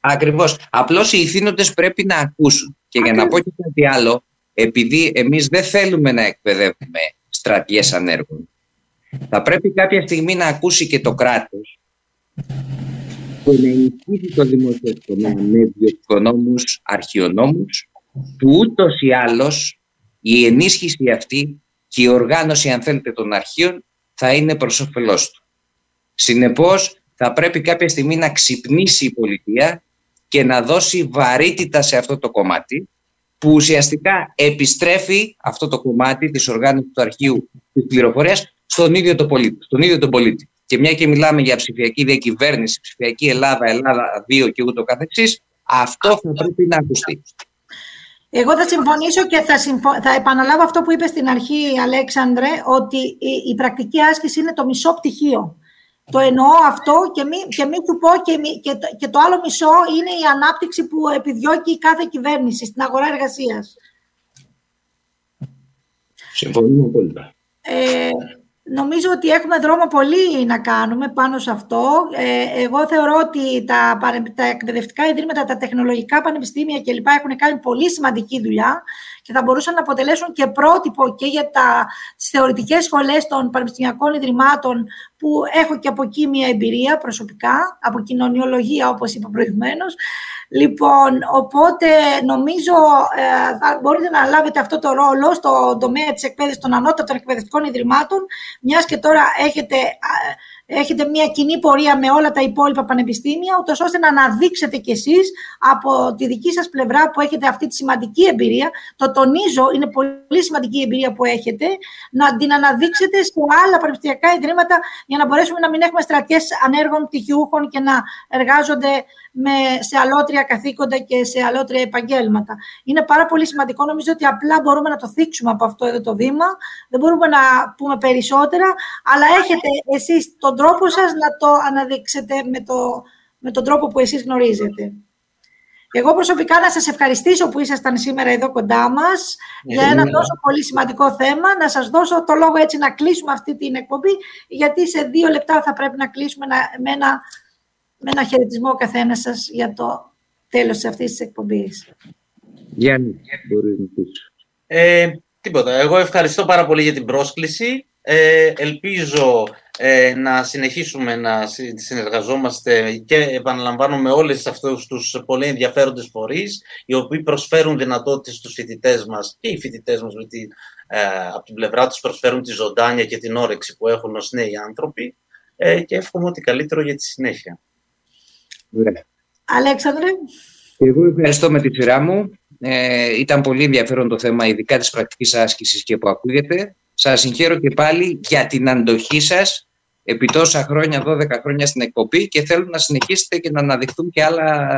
Ακριβώς. Απλώς οι ηθήνοντες πρέπει να ακούσουν. Και για να πω και κάτι άλλο, επειδή εμείς δεν θέλουμε να εκπαιδεύουμε στρατιές ανέργων. Θα πρέπει κάποια στιγμή να ακούσει και το κράτος που να ενισχύσει το δημόσιο τομέα με διοικονόμους, αρχαιονόμους, που ούτως ή άλλως η ενίσχυση αυτή και η οργάνωση, αν θέλετε, των αρχείων θα είναι προς όφελός του. Συνεπώς, θα πρέπει κάποια στιγμή να ξυπνήσει η πολιτεία και να δώσει βαρύτητα σε αυτό το κομμάτι που ουσιαστικά επιστρέφει αυτό το κομμάτι της οργάνωσης του αρχείου της πληροφορίας στον ίδιο, το πολίτη, στον ίδιο τον πολίτη. Και μια και μιλάμε για ψηφιακή διακυβέρνηση, ψηφιακή Ελλάδα, Ελλάδα 2 και ούτω καθεξής, αυτό θα πρέπει να ακουστεί. Εγώ θα συμφωνήσω και θα, θα επαναλάβω αυτό που είπε στην αρχή, Αλέξανδρε, ότι η, η πρακτική άσκηση είναι το μισό πτυχίο. Το εννοώ αυτό και μην, και μην του πω και, και, το, και το άλλο μισό είναι η ανάπτυξη που επιδιώκει η κάθε κυβέρνηση στην αγορά εργασίας. Συμφωνούμε απόλυτα. Ε, Νομίζω ότι έχουμε δρόμο πολύ να κάνουμε πάνω σε αυτό. Ε, εγώ θεωρώ ότι τα, τα εκπαιδευτικά ιδρύματα, τα τεχνολογικά πανεπιστήμια κλπ. έχουν κάνει πολύ σημαντική δουλειά και θα μπορούσαν να αποτελέσουν και πρότυπο και για τα, τις θεωρητικές σχολές των πανεπιστημιακών ιδρυμάτων που έχω και από εκεί μια εμπειρία προσωπικά, από κοινωνιολογία όπως είπα προηγουμένως. Λοιπόν, οπότε νομίζω ε, θα μπορείτε να λάβετε αυτό το ρόλο στο τομέα της εκπαίδευσης των ανώτατων εκπαιδευτικών ιδρυμάτων, μιας και τώρα έχετε έχετε μια κοινή πορεία με όλα τα υπόλοιπα πανεπιστήμια, ούτως ώστε να αναδείξετε κι εσείς από τη δική σας πλευρά που έχετε αυτή τη σημαντική εμπειρία, το τονίζω, είναι πολύ σημαντική η εμπειρία που έχετε, να την αναδείξετε σε άλλα πανεπιστημιακά ιδρύματα για να μπορέσουμε να μην έχουμε στρατιές ανέργων πτυχιούχων και να εργάζονται με, σε αλότρια καθήκοντα και σε αλότρια επαγγέλματα. Είναι πάρα πολύ σημαντικό. Νομίζω ότι απλά μπορούμε να το θίξουμε από αυτό εδώ το βήμα. Δεν μπορούμε να πούμε περισσότερα, αλλά έχετε εσείς τον τρόπο σας να το αναδείξετε με, το, με τον τρόπο που εσείς γνωρίζετε. Εγώ προσωπικά να σας ευχαριστήσω που ήσασταν σήμερα εδώ κοντά μας για ένα τόσο πολύ σημαντικό θέμα. Να σας δώσω το λόγο έτσι να κλείσουμε αυτή την εκπομπή, γιατί σε δύο λεπτά θα πρέπει να κλείσουμε με ένα με ένα χαιρετισμό ο καθένας σας για το τέλος αυτής της εκπομπής. Γιάννη, μπορείς να ε, τίποτα. Εγώ ευχαριστώ πάρα πολύ για την πρόσκληση. Ε, ελπίζω ε, να συνεχίσουμε να συνεργαζόμαστε και επαναλαμβάνουμε όλες αυτούς τους πολύ ενδιαφέροντες φορείς οι οποίοι προσφέρουν δυνατότητες στους φοιτητές μας και οι φοιτητές μας με ε, από την πλευρά τους προσφέρουν τη ζωντάνια και την όρεξη που έχουν ως νέοι άνθρωποι ε, και εύχομαι ότι καλύτερο για τη συνέχεια. Ναι. Αλέξανδρε. Εγώ ευχαριστώ με τη σειρά μου. Ε, ήταν πολύ ενδιαφέρον το θέμα, ειδικά της πρακτικής άσκησης και που ακούγεται. Σας συγχαίρω και πάλι για την αντοχή σας επί τόσα χρόνια, 12 χρόνια στην εκπομπή και θέλω να συνεχίσετε και να αναδειχθούν και άλλα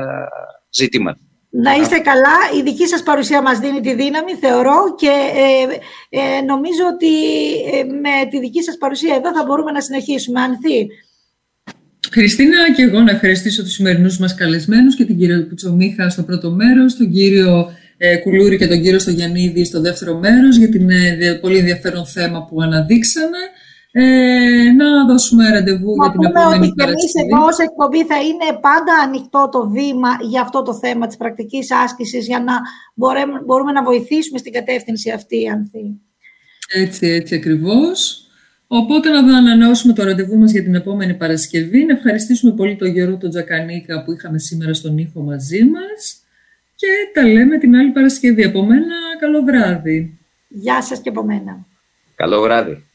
ζητήματα. Να είστε καλά. Η δική σας παρουσία μας δίνει τη δύναμη, θεωρώ, και ε, ε, νομίζω ότι ε, με τη δική σας παρουσία εδώ θα μπορούμε να συνεχίσουμε. Ανθή, Χριστίνα, και εγώ να ευχαριστήσω τους σημερινούς μας καλεσμένους και την κυρία Κουτσομίχα στο πρώτο μέρος, τον κύριο ε, Κουλούρη και τον κύριο Στογιαννίδη στο δεύτερο μέρος για την ε, πολύ ενδιαφέρον θέμα που αναδείξανε. Ε, να δώσουμε ραντεβού για την επόμενη Παρασκευή. Εμείς εδώ ως εκπομπή θα είναι πάντα ανοιχτό το βήμα για αυτό το θέμα της πρακτικής άσκησης για να μπορούμε, μπορούμε να βοηθήσουμε στην κατεύθυνση αυτή, Ανθή. Έτσι, έτσι ακριβώς. Οπότε να ανανεώσουμε το ραντεβού μας για την επόμενη Παρασκευή. Να ευχαριστήσουμε πολύ τον Γιώργο τον Τζακανίκα που είχαμε σήμερα στον ήχο μαζί μας. Και τα λέμε την άλλη Παρασκευή. Από μένα, καλό βράδυ. Γεια σας και από μένα. Καλό βράδυ.